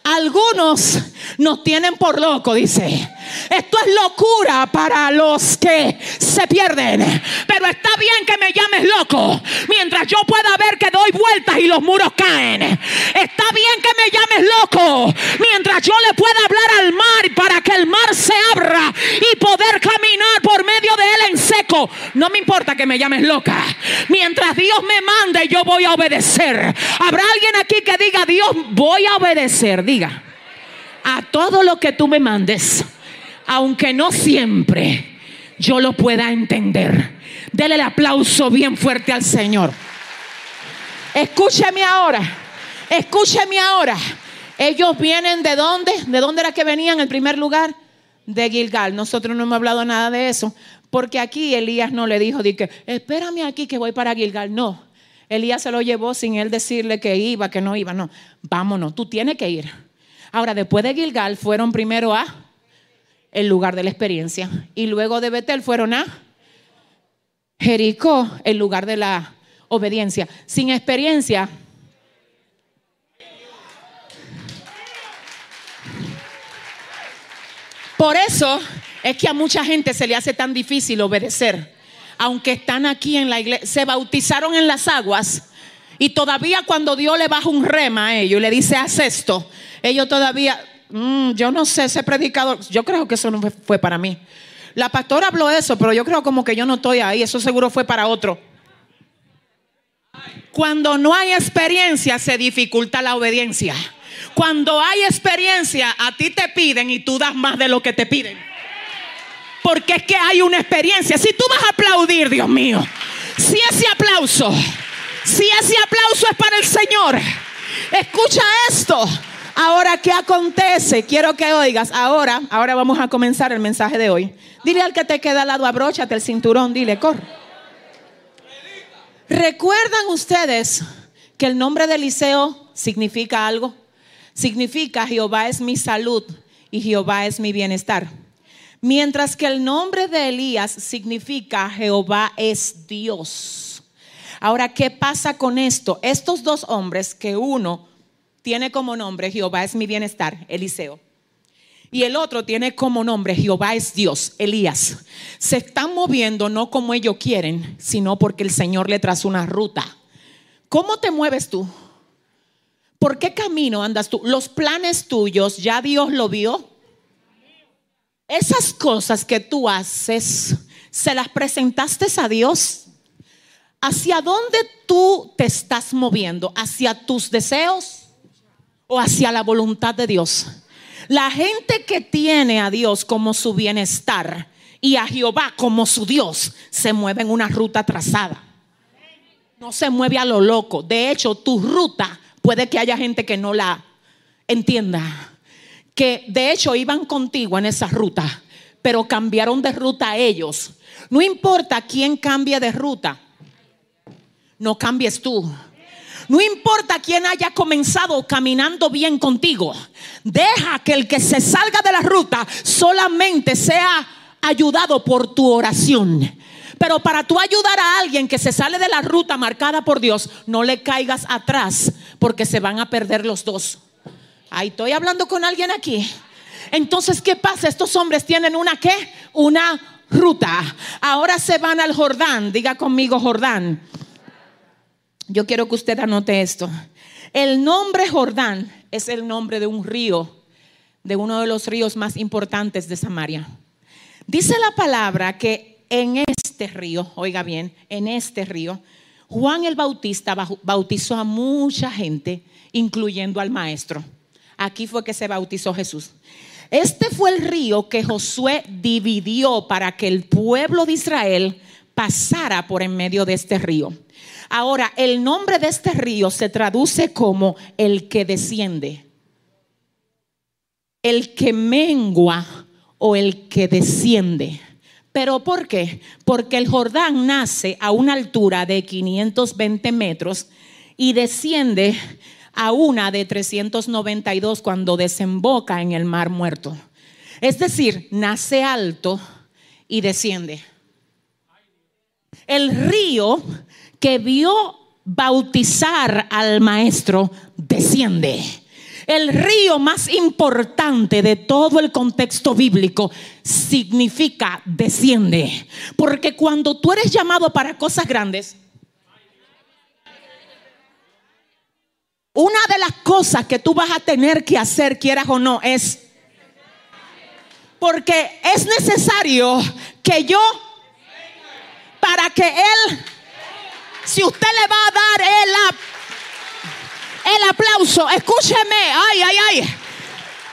algunos nos tienen por loco, dice. Esto es locura para los que se pierden. Pero está bien que me llames loco. Mientras yo pueda ver que doy vueltas y los muros caen. Está bien que me llames loco. Mientras yo le pueda hablar al mar para que el mar se abra y poder caminar por medio de él en seco. No me importa que me llames loca. Mientras Dios me mande, yo voy a obedecer. Habrá alguien aquí que diga, Dios, voy a obedecer. Diga, a todo lo que tú me mandes aunque no siempre yo lo pueda entender. Dele el aplauso bien fuerte al Señor. Escúcheme ahora, escúcheme ahora. Ellos vienen de dónde? ¿De dónde era que venían en primer lugar? De Gilgal. Nosotros no hemos hablado nada de eso. Porque aquí Elías no le dijo, que espérame aquí que voy para Gilgal. No, Elías se lo llevó sin él decirle que iba, que no iba. No, vámonos, tú tienes que ir. Ahora, después de Gilgal, fueron primero a el lugar de la experiencia. Y luego de Betel fueron a Jericó, el lugar de la obediencia. Sin experiencia. Por eso es que a mucha gente se le hace tan difícil obedecer. Aunque están aquí en la iglesia, se bautizaron en las aguas. Y todavía cuando Dios le baja un rema a ellos y le dice, haz esto, ellos todavía, Mm, yo no sé, ese predicador, yo creo que eso no fue para mí. La pastora habló eso, pero yo creo como que yo no estoy ahí, eso seguro fue para otro. Cuando no hay experiencia se dificulta la obediencia. Cuando hay experiencia, a ti te piden y tú das más de lo que te piden. Porque es que hay una experiencia. Si tú vas a aplaudir, Dios mío, si ese aplauso, si ese aplauso es para el Señor, escucha esto. Ahora, ¿qué acontece? Quiero que oigas. Ahora, ahora vamos a comenzar el mensaje de hoy. Dile al que te queda al lado, abróchate el cinturón, dile, corre. ¿Recuerdan ustedes que el nombre de Eliseo significa algo? Significa Jehová es mi salud y Jehová es mi bienestar. Mientras que el nombre de Elías significa Jehová es Dios. Ahora, ¿qué pasa con esto? Estos dos hombres, que uno tiene como nombre Jehová es mi bienestar, Eliseo. Y el otro tiene como nombre Jehová es Dios, Elías. Se están moviendo no como ellos quieren, sino porque el Señor le trazó una ruta. ¿Cómo te mueves tú? ¿Por qué camino andas tú? Los planes tuyos, ¿ya Dios lo vio? Esas cosas que tú haces, ¿se las presentaste a Dios? ¿Hacia dónde tú te estás moviendo? ¿Hacia tus deseos o hacia la voluntad de Dios? La gente que tiene a Dios como su bienestar y a Jehová como su Dios se mueve en una ruta trazada. No se mueve a lo loco. De hecho, tu ruta puede que haya gente que no la entienda que de hecho iban contigo en esa ruta, pero cambiaron de ruta ellos. No importa quién cambie de ruta, no cambies tú. No importa quién haya comenzado caminando bien contigo. Deja que el que se salga de la ruta solamente sea ayudado por tu oración. Pero para tú ayudar a alguien que se sale de la ruta marcada por Dios, no le caigas atrás porque se van a perder los dos. Ahí estoy hablando con alguien aquí. Entonces, ¿qué pasa? Estos hombres tienen una qué? Una ruta. Ahora se van al Jordán. Diga conmigo Jordán. Yo quiero que usted anote esto. El nombre Jordán es el nombre de un río, de uno de los ríos más importantes de Samaria. Dice la palabra que en este río, oiga bien, en este río, Juan el Bautista bautizó a mucha gente, incluyendo al maestro. Aquí fue que se bautizó Jesús. Este fue el río que Josué dividió para que el pueblo de Israel pasara por en medio de este río. Ahora, el nombre de este río se traduce como el que desciende, el que mengua o el que desciende. ¿Pero por qué? Porque el Jordán nace a una altura de 520 metros y desciende a una de 392 cuando desemboca en el mar muerto. Es decir, nace alto y desciende. El río que vio bautizar al maestro desciende. El río más importante de todo el contexto bíblico significa desciende. Porque cuando tú eres llamado para cosas grandes, Una de las cosas que tú vas a tener que hacer, quieras o no, es porque es necesario que yo, para que Él, si usted le va a dar el, el aplauso, escúcheme, ay, ay, ay,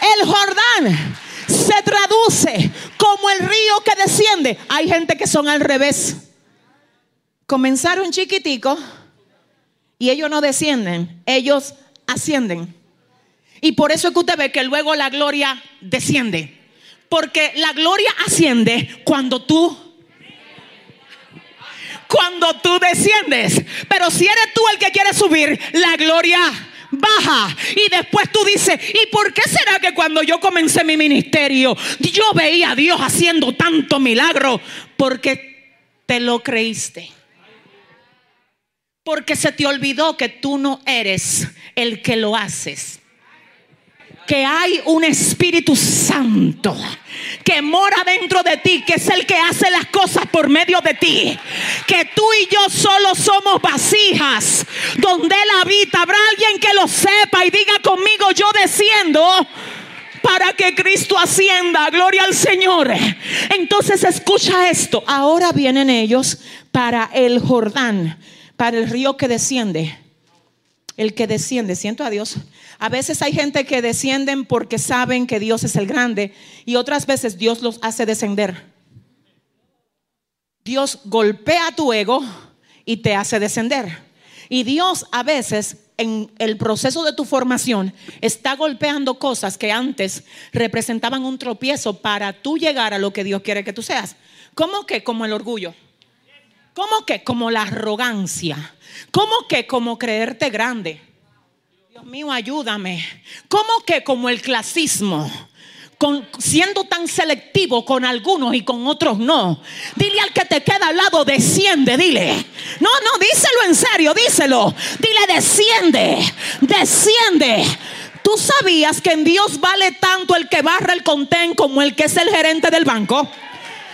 el Jordán se traduce como el río que desciende. Hay gente que son al revés. Comenzaron chiquitico y ellos no descienden, ellos ascienden. Y por eso es que usted ve que luego la gloria desciende. Porque la gloria asciende cuando tú cuando tú desciendes. Pero si eres tú el que quiere subir, la gloria baja. Y después tú dices, ¿y por qué será que cuando yo comencé mi ministerio, yo veía a Dios haciendo tanto milagro? Porque te lo creíste. Porque se te olvidó que tú no eres el que lo haces. Que hay un Espíritu Santo que mora dentro de ti, que es el que hace las cosas por medio de ti. Que tú y yo solo somos vasijas donde Él habita. Habrá alguien que lo sepa y diga conmigo, yo desciendo para que Cristo ascienda. Gloria al Señor. Entonces escucha esto. Ahora vienen ellos para el Jordán para el río que desciende. El que desciende, siento a Dios. A veces hay gente que descienden porque saben que Dios es el grande y otras veces Dios los hace descender. Dios golpea tu ego y te hace descender. Y Dios a veces en el proceso de tu formación está golpeando cosas que antes representaban un tropiezo para tú llegar a lo que Dios quiere que tú seas. ¿Cómo que? Como el orgullo. ¿Cómo que? Como la arrogancia. ¿Cómo que? Como creerte grande. Dios mío, ayúdame. ¿Cómo que? Como el clasismo. Con, siendo tan selectivo con algunos y con otros no. Dile al que te queda al lado, desciende, dile. No, no, díselo en serio, díselo. Dile, desciende, desciende. ¿Tú sabías que en Dios vale tanto el que barra el contén como el que es el gerente del banco?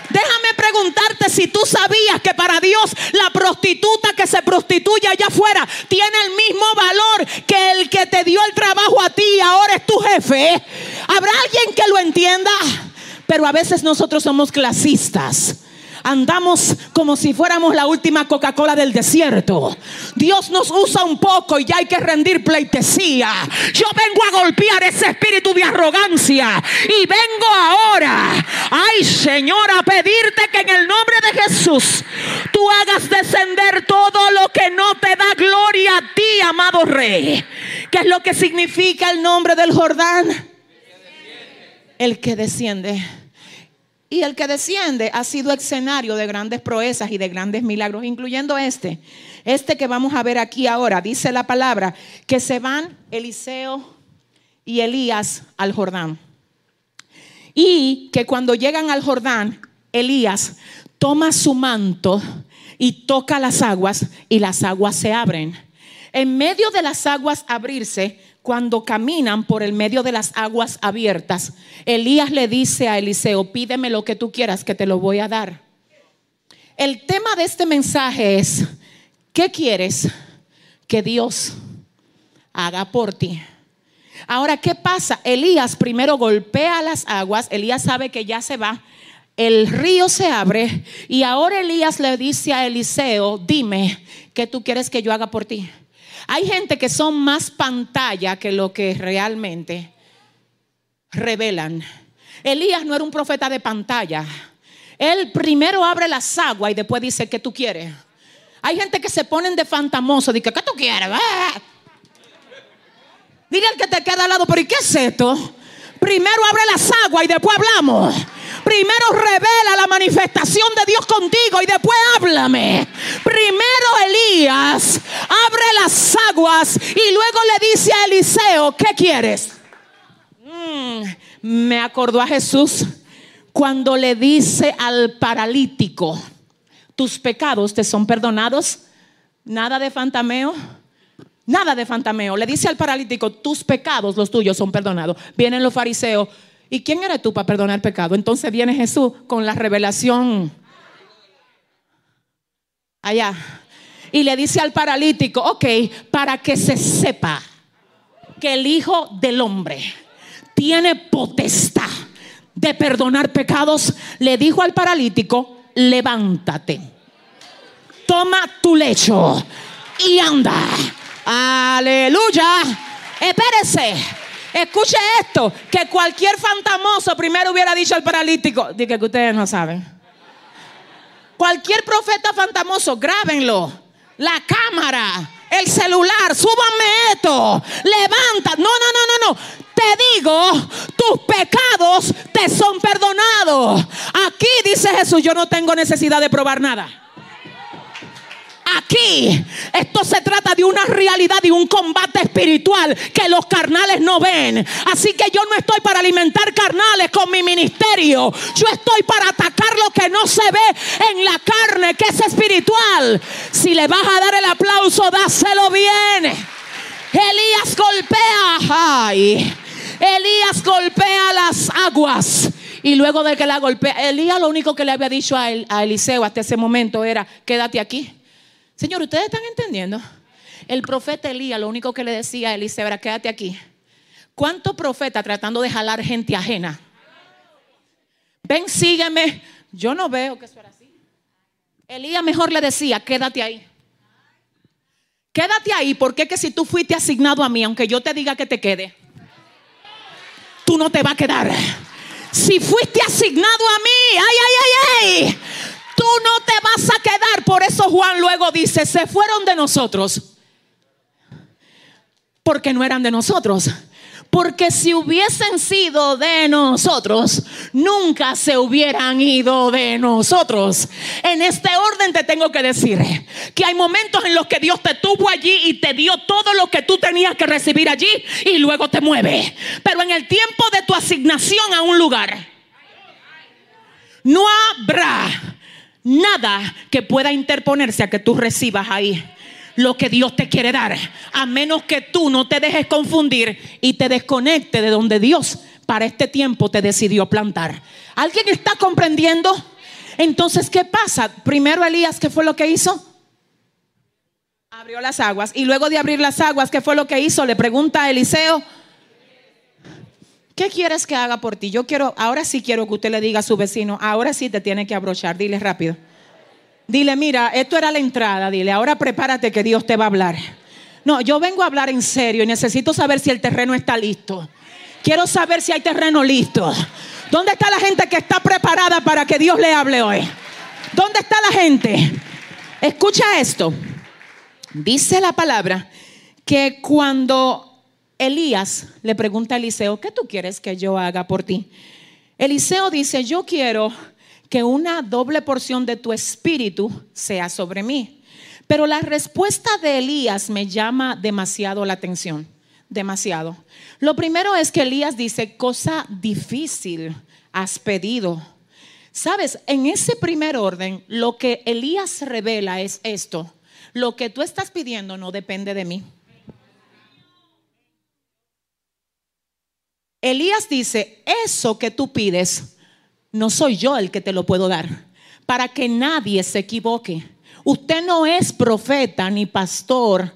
Déjame preguntarte si tú sabías que para Dios la prostituta que se prostituye allá afuera tiene el mismo valor que el que te dio el trabajo a ti y ahora es tu jefe. ¿Habrá alguien que lo entienda? Pero a veces nosotros somos clasistas andamos como si fuéramos la última Coca-Cola del desierto. Dios nos usa un poco y ya hay que rendir pleitesía. Yo vengo a golpear ese espíritu de arrogancia y vengo ahora, ay Señor, a pedirte que en el nombre de Jesús tú hagas descender todo lo que no te da gloria a ti, amado Rey. ¿Qué es lo que significa el nombre del Jordán? El que desciende. Y el que desciende ha sido escenario de grandes proezas y de grandes milagros, incluyendo este. Este que vamos a ver aquí ahora, dice la palabra, que se van Eliseo y Elías al Jordán. Y que cuando llegan al Jordán, Elías toma su manto y toca las aguas y las aguas se abren. En medio de las aguas abrirse, cuando caminan por el medio de las aguas abiertas, Elías le dice a Eliseo, pídeme lo que tú quieras, que te lo voy a dar. El tema de este mensaje es, ¿qué quieres que Dios haga por ti? Ahora, ¿qué pasa? Elías primero golpea las aguas, Elías sabe que ya se va, el río se abre y ahora Elías le dice a Eliseo, dime, ¿qué tú quieres que yo haga por ti? Hay gente que son más pantalla que lo que realmente revelan. Elías no era un profeta de pantalla. Él primero abre las aguas y después dice, ¿qué tú quieres? Hay gente que se ponen de fantamoso, dice, ¿qué tú quieres? Dile al que te queda al lado, pero ¿y qué es esto? Primero abre las aguas y después hablamos. Primero revela la manifestación de Dios contigo y después háblame. Primero Elías abre las aguas y luego le dice a Eliseo, ¿qué quieres? Mm, me acordó a Jesús cuando le dice al paralítico, tus pecados te son perdonados. Nada de fantameo. Nada de fantameo. Le dice al paralítico, tus pecados, los tuyos, son perdonados. Vienen los fariseos. ¿Y quién eres tú para perdonar pecado? Entonces viene Jesús con la revelación allá. Y le dice al paralítico, ok, para que se sepa que el Hijo del Hombre tiene potestad de perdonar pecados, le dijo al paralítico, levántate, toma tu lecho y anda. Aleluya. Espérese. Escuche esto, que cualquier fantamoso primero hubiera dicho al paralítico, dije que ustedes no saben. Cualquier profeta fantamoso, grábenlo. La cámara, el celular, súbanme esto. Levanta. No, no, no, no, no. Te digo, tus pecados te son perdonados. Aquí dice Jesús, yo no tengo necesidad de probar nada. Aquí esto se trata de una realidad y un combate espiritual que los carnales no ven. Así que yo no estoy para alimentar carnales con mi ministerio. Yo estoy para atacar lo que no se ve en la carne, que es espiritual. Si le vas a dar el aplauso, dáselo bien. Elías golpea. Ay. Elías golpea las aguas. Y luego de que la golpea, Elías lo único que le había dicho a, a Eliseo hasta ese momento era, quédate aquí. Señor, ¿ustedes están entendiendo? El profeta Elías lo único que le decía a Eliseo era, quédate aquí. ¿Cuántos profetas tratando de jalar gente ajena? Ven, sígueme. Yo no veo que eso era así. Elías mejor le decía, quédate ahí. Quédate ahí porque es que si tú fuiste asignado a mí, aunque yo te diga que te quede, tú no te vas a quedar. Si fuiste asignado a mí, ay, ay, ay, ay, tú no te vas a quedar. Por eso Juan luego dice, se fueron de nosotros. Porque no eran de nosotros. Porque si hubiesen sido de nosotros, nunca se hubieran ido de nosotros. En este orden te tengo que decir que hay momentos en los que Dios te tuvo allí y te dio todo lo que tú tenías que recibir allí y luego te mueve. Pero en el tiempo de tu asignación a un lugar, no habrá nada que pueda interponerse a que tú recibas ahí lo que Dios te quiere dar, a menos que tú no te dejes confundir y te desconecte de donde Dios para este tiempo te decidió plantar. ¿Alguien está comprendiendo? Entonces, ¿qué pasa? Primero Elías, ¿qué fue lo que hizo? Abrió las aguas. Y luego de abrir las aguas, ¿qué fue lo que hizo? Le pregunta a Eliseo, ¿qué quieres que haga por ti? Yo quiero, ahora sí quiero que usted le diga a su vecino, ahora sí te tiene que abrochar, dile rápido. Dile, mira, esto era la entrada, dile, ahora prepárate que Dios te va a hablar. No, yo vengo a hablar en serio y necesito saber si el terreno está listo. Quiero saber si hay terreno listo. ¿Dónde está la gente que está preparada para que Dios le hable hoy? ¿Dónde está la gente? Escucha esto. Dice la palabra que cuando Elías le pregunta a Eliseo, ¿qué tú quieres que yo haga por ti? Eliseo dice, yo quiero que una doble porción de tu espíritu sea sobre mí. Pero la respuesta de Elías me llama demasiado la atención, demasiado. Lo primero es que Elías dice, cosa difícil has pedido. Sabes, en ese primer orden, lo que Elías revela es esto, lo que tú estás pidiendo no depende de mí. Elías dice, eso que tú pides, no soy yo el que te lo puedo dar, para que nadie se equivoque. Usted no es profeta, ni pastor,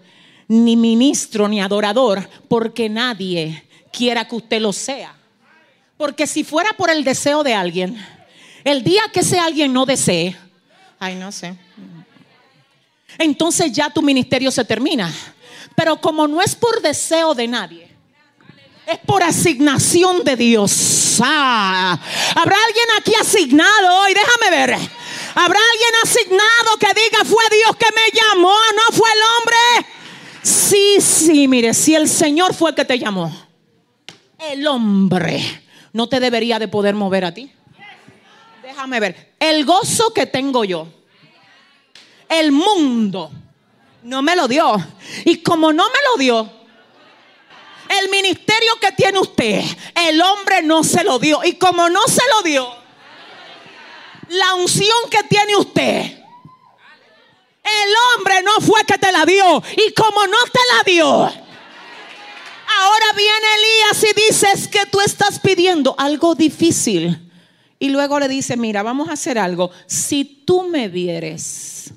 ni ministro, ni adorador, porque nadie quiera que usted lo sea. Porque si fuera por el deseo de alguien, el día que ese alguien no desee, ay, no sé, entonces ya tu ministerio se termina. Pero como no es por deseo de nadie, es por asignación de Dios. Ah, ¿Habrá alguien aquí asignado hoy? Déjame ver. ¿Habrá alguien asignado que diga fue Dios que me llamó, no fue el hombre? Sí, sí, mire, si el Señor fue el que te llamó, el hombre no te debería de poder mover a ti. Déjame ver. El gozo que tengo yo, el mundo no me lo dio. Y como no me lo dio, el ministerio que tiene usted, el hombre no se lo dio. Y como no se lo dio, la unción que tiene usted, el hombre no fue que te la dio. Y como no te la dio, ahora viene Elías y dices que tú estás pidiendo algo difícil. Y luego le dice, mira, vamos a hacer algo. Si tú me vieres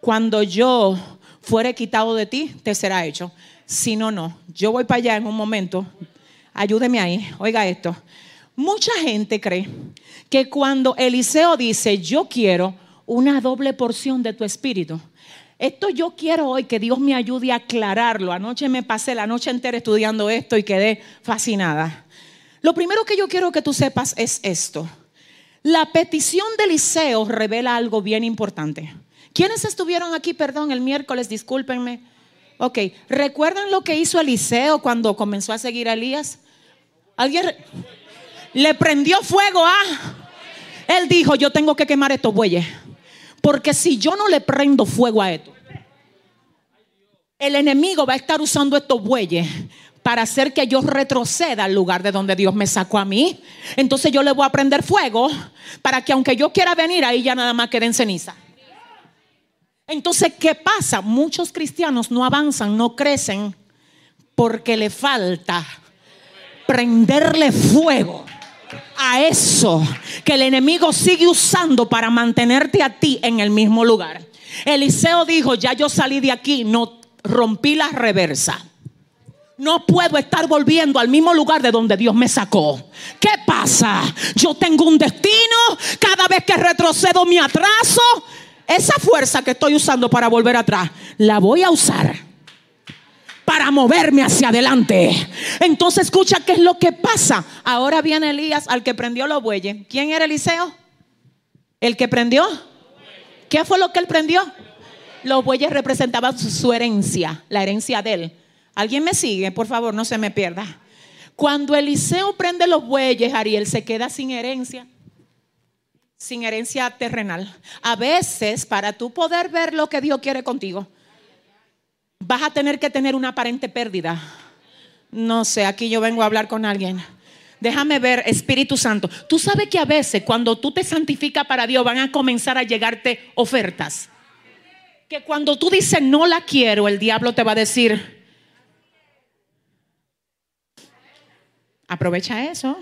cuando yo fuere quitado de ti, te será hecho. Si no, no. Yo voy para allá en un momento. Ayúdeme ahí. Oiga esto. Mucha gente cree que cuando Eliseo dice, yo quiero una doble porción de tu espíritu, esto yo quiero hoy que Dios me ayude a aclararlo. Anoche me pasé la noche entera estudiando esto y quedé fascinada. Lo primero que yo quiero que tú sepas es esto. La petición de Eliseo revela algo bien importante. ¿Quiénes estuvieron aquí, perdón, el miércoles? Discúlpenme. Ok, ¿recuerdan lo que hizo Eliseo cuando comenzó a seguir a Elías? ¿Alguien le prendió fuego a? Él dijo, yo tengo que quemar estos bueyes. Porque si yo no le prendo fuego a esto, el enemigo va a estar usando estos bueyes para hacer que yo retroceda al lugar de donde Dios me sacó a mí. Entonces yo le voy a prender fuego para que aunque yo quiera venir, ahí ya nada más quede en ceniza. Entonces, ¿qué pasa? Muchos cristianos no avanzan, no crecen porque le falta prenderle fuego a eso que el enemigo sigue usando para mantenerte a ti en el mismo lugar. Eliseo dijo, ya yo salí de aquí, no rompí la reversa. No puedo estar volviendo al mismo lugar de donde Dios me sacó. ¿Qué pasa? Yo tengo un destino. Cada vez que retrocedo me atraso esa fuerza que estoy usando para volver atrás, la voy a usar para moverme hacia adelante. Entonces escucha qué es lo que pasa. Ahora viene Elías al que prendió los bueyes. ¿Quién era Eliseo? ¿El que prendió? ¿Qué fue lo que él prendió? Los bueyes representaban su, herencia, la herencia de él. ¿Alguien me sigue? Por favor, no se me pierda. Cuando Eliseo prende los bueyes, Ariel se queda sin herencia sin herencia terrenal. A veces, para tú poder ver lo que Dios quiere contigo, vas a tener que tener una aparente pérdida. No sé, aquí yo vengo a hablar con alguien. Déjame ver, Espíritu Santo. Tú sabes que a veces cuando tú te santificas para Dios van a comenzar a llegarte ofertas. Que cuando tú dices no la quiero, el diablo te va a decir, aprovecha eso.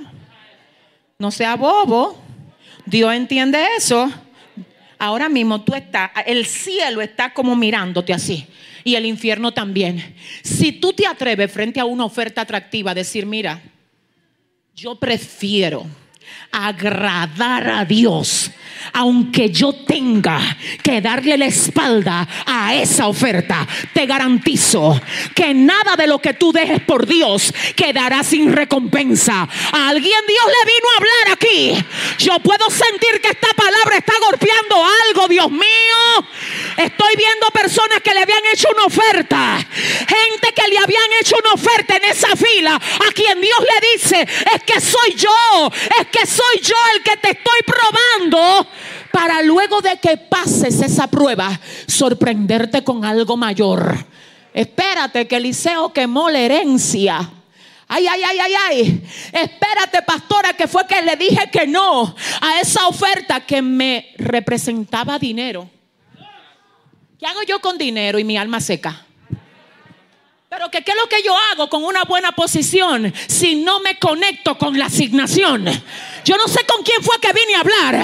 No sea bobo. Dios entiende eso. Ahora mismo tú estás, el cielo está como mirándote así. Y el infierno también. Si tú te atreves frente a una oferta atractiva a decir, mira, yo prefiero agradar a Dios aunque yo tenga que darle la espalda a esa oferta, te garantizo que nada de lo que tú dejes por Dios quedará sin recompensa. Alguien Dios le vino a hablar aquí. Yo puedo sentir que esta palabra está golpeando algo, Dios mío. Estoy viendo personas que le habían hecho una oferta. Gente que le habían hecho una oferta en esa fila. A quien Dios le dice, es que soy yo. Es que soy yo el que te estoy probando para luego de que pases esa prueba, sorprenderte con algo mayor. Espérate que Eliseo quemó la herencia. Ay, ay, ay, ay, ay. Espérate, pastora, que fue que le dije que no a esa oferta que me representaba dinero. ¿Qué hago yo con dinero y mi alma seca? Pero que qué es lo que yo hago con una buena posición si no me conecto con la asignación. Yo no sé con quién fue que vine a hablar.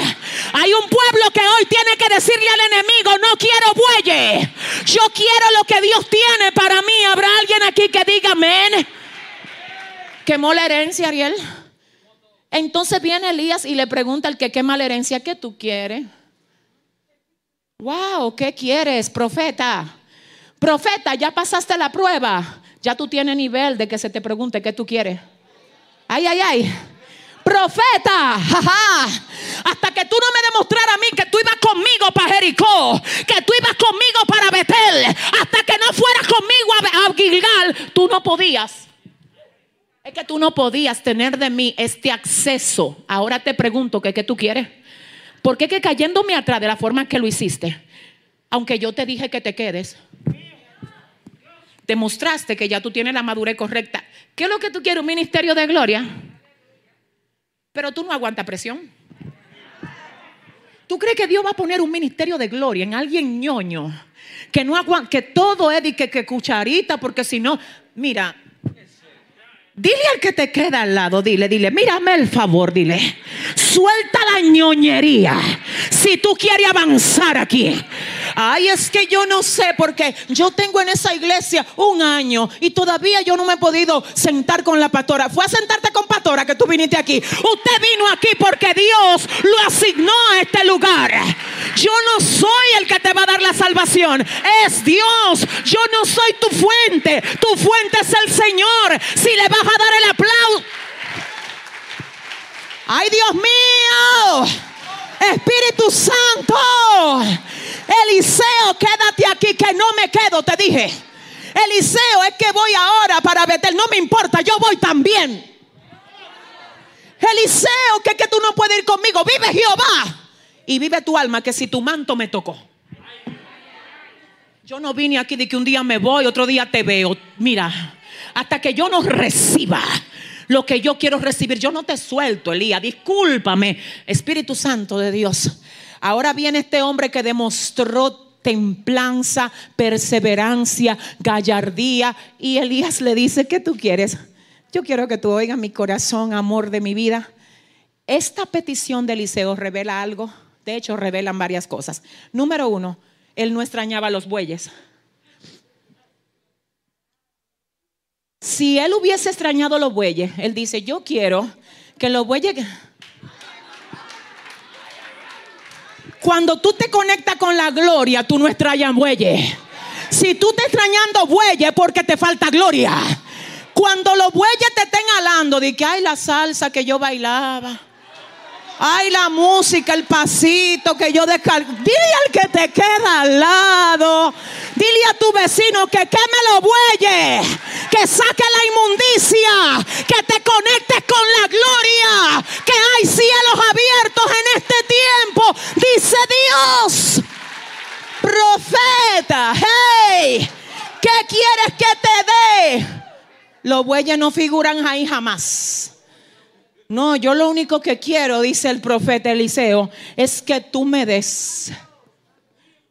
Hay un pueblo que hoy tiene que decirle al enemigo, no quiero bueyes. Yo quiero lo que Dios tiene para mí. ¿Habrá alguien aquí que diga amén? Quemó la herencia, Ariel. Entonces viene Elías y le pregunta al que quema la herencia, ¿qué tú quieres? Wow, ¿qué quieres, profeta? Profeta, ya pasaste la prueba. Ya tú tienes nivel de que se te pregunte qué tú quieres. Ay, ay, ay. Profeta, hasta que tú no me demostraras a mí que tú ibas conmigo para Jericó, que tú ibas conmigo para Betel, hasta que no fueras conmigo a, Gilgal, tú no podías. Es que tú no podías tener de mí este acceso. Ahora te pregunto, ¿qué, qué tú quieres? ¿Por qué que cayéndome atrás de la forma que lo hiciste? Aunque yo te dije que te quedes demostraste que ya tú tienes la madurez correcta. ¿Qué es lo que tú quieres? Un ministerio de gloria. Pero tú no aguantas presión. ¿Tú crees que Dios va a poner un ministerio de gloria en alguien ñoño? Que no aguanta, que todo es de que, que cucharita, porque si no, mira, Dile al que te queda al lado, dile, dile, mírame el favor, dile. Suelta la ñoñería si tú quieres avanzar aquí. Ay, es que yo no sé porque yo tengo en esa iglesia un año y todavía yo no me he podido sentar con la pastora. Fue a sentarte con pastora que tú viniste aquí. Usted vino aquí porque Dios lo asignó a este lugar. Yo no soy el que te va a dar la salvación. Es Dios. Yo no soy tu fuente. Tu fuente es el Señor. Si le vas a dar el aplauso. Ay, Dios mío. Espíritu Santo. Eliseo, quédate aquí que no me quedo, te dije. Eliseo, es que voy ahora para Betel. No me importa, yo voy también. Eliseo, que es que tú no puedes ir conmigo. Vive Jehová. Y vive tu alma, que si tu manto me tocó. Yo no vine aquí de que un día me voy, otro día te veo. Mira, hasta que yo no reciba lo que yo quiero recibir, yo no te suelto, Elías. Discúlpame, Espíritu Santo de Dios. Ahora viene este hombre que demostró templanza, perseverancia, gallardía. Y Elías le dice, ¿qué tú quieres? Yo quiero que tú oigas mi corazón, amor de mi vida. Esta petición de Eliseo revela algo. De hecho, revelan varias cosas. Número uno, él no extrañaba a los bueyes. Si él hubiese extrañado los bueyes, él dice, yo quiero que los bueyes... Cuando tú te conectas con la gloria, tú no extrañas bueyes. Si tú te extrañando bueyes porque te falta gloria. Cuando los bueyes te estén alando de que hay la salsa que yo bailaba. Ay, la música, el pasito que yo descargo. Dile al que te queda al lado. Dile a tu vecino que queme los bueyes. Que saque la inmundicia. Que te conectes con la gloria. Que hay cielos abiertos en este tiempo. Dice Dios. Profeta. Hey. ¿Qué quieres que te dé? Los bueyes no figuran ahí jamás. No, yo lo único que quiero, dice el profeta Eliseo, es que tú me des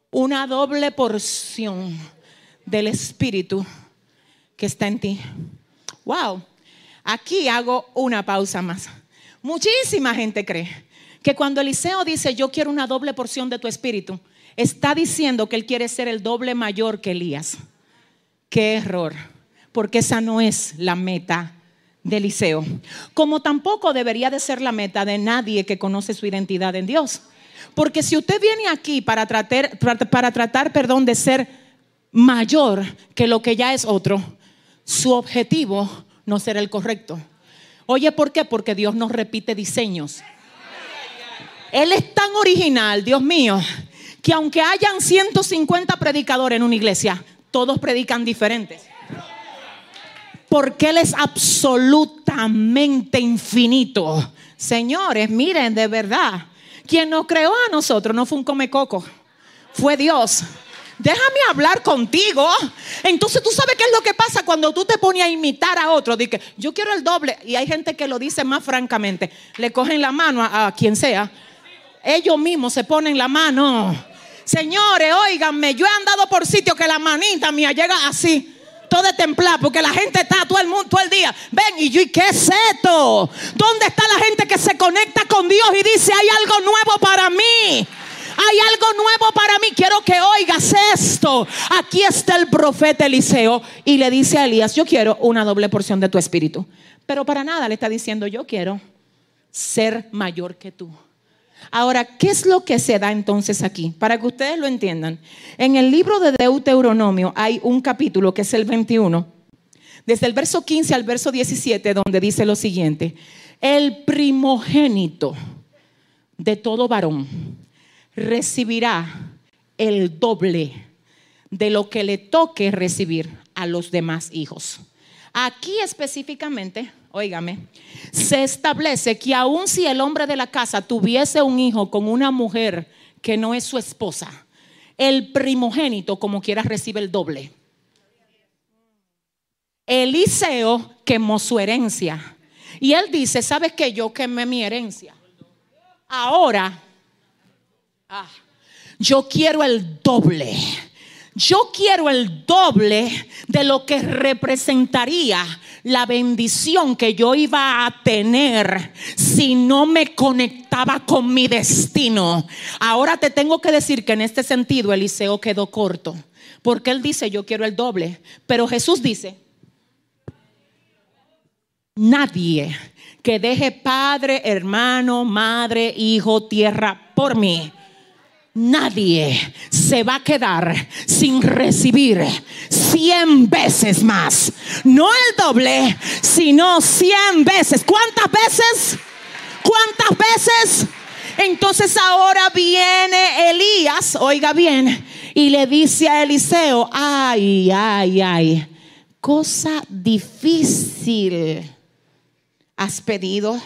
una doble porción del Espíritu que está en ti. Wow. Aquí hago una pausa más. Muchísima gente cree que cuando Eliseo dice, yo quiero una doble porción de tu espíritu, está diciendo que él quiere ser el doble mayor que Elías. Qué error, porque esa no es la meta de Eliseo. Como tampoco debería de ser la meta de nadie que conoce su identidad en Dios. Porque si usted viene aquí para tratar, para tratar perdón, de ser mayor que lo que ya es otro, su objetivo no será el correcto. Oye, ¿por qué? Porque Dios nos repite diseños. Él es tan original, Dios mío, que aunque hayan 150 predicadores en una iglesia, todos predican diferentes. Porque Él es absolutamente infinito. Señores, miren, de verdad, quien nos creó a nosotros no fue un comecoco, fue Dios. Déjame hablar contigo. Entonces tú sabes qué es lo que pasa cuando tú te pones a imitar a otro. Dice, yo quiero el doble. Y hay gente que lo dice más francamente. Le cogen la mano a, quien sea. Ellos mismos se ponen la mano. Señores, óiganme, yo he andado por sitios que la manita mía llega así todo de templar, porque la gente está todo el mundo, todo el día. Ven, y yo, ¿y qué es esto? ¿Dónde está la gente que se conecta con Dios y dice, hay algo nuevo para mí? Hay algo nuevo para mí. Quiero que oigas esto. Aquí está el profeta Eliseo y le dice a Elías, yo quiero una doble porción de tu espíritu. Pero para nada le está diciendo, yo quiero ser mayor que tú. Ahora, ¿qué es lo que se da entonces aquí? Para que ustedes lo entiendan. En el libro de Deuteronomio hay un capítulo que es el 21, desde el verso 15 al verso 17, donde dice lo siguiente, el primogénito de todo varón recibirá el doble de lo que le toque recibir a los demás hijos. Aquí específicamente, óigame, se establece que aun si el hombre de la casa tuviese un hijo con una mujer que no es su esposa, el primogénito como quiera recibe el doble. Eliseo quemó su herencia. Y él dice, ¿sabes qué? Yo quemé mi herencia. Ahora Ah, yo quiero el doble. Yo quiero el doble de lo que representaría la bendición que yo iba a tener si no me conectaba con mi destino. Ahora te tengo que decir que en este sentido Eliseo quedó corto, porque él dice, yo quiero el doble, pero Jesús dice, nadie que deje padre, hermano, madre, hijo, tierra por mí Nadie se va a quedar sin recibir cien veces más. No el doble, sino cien veces. ¿Cuántas veces? ¿Cuántas veces? Entonces ahora viene Elías, oiga bien, y le dice a Eliseo, ay, ay, ay, cosa difícil has pedido.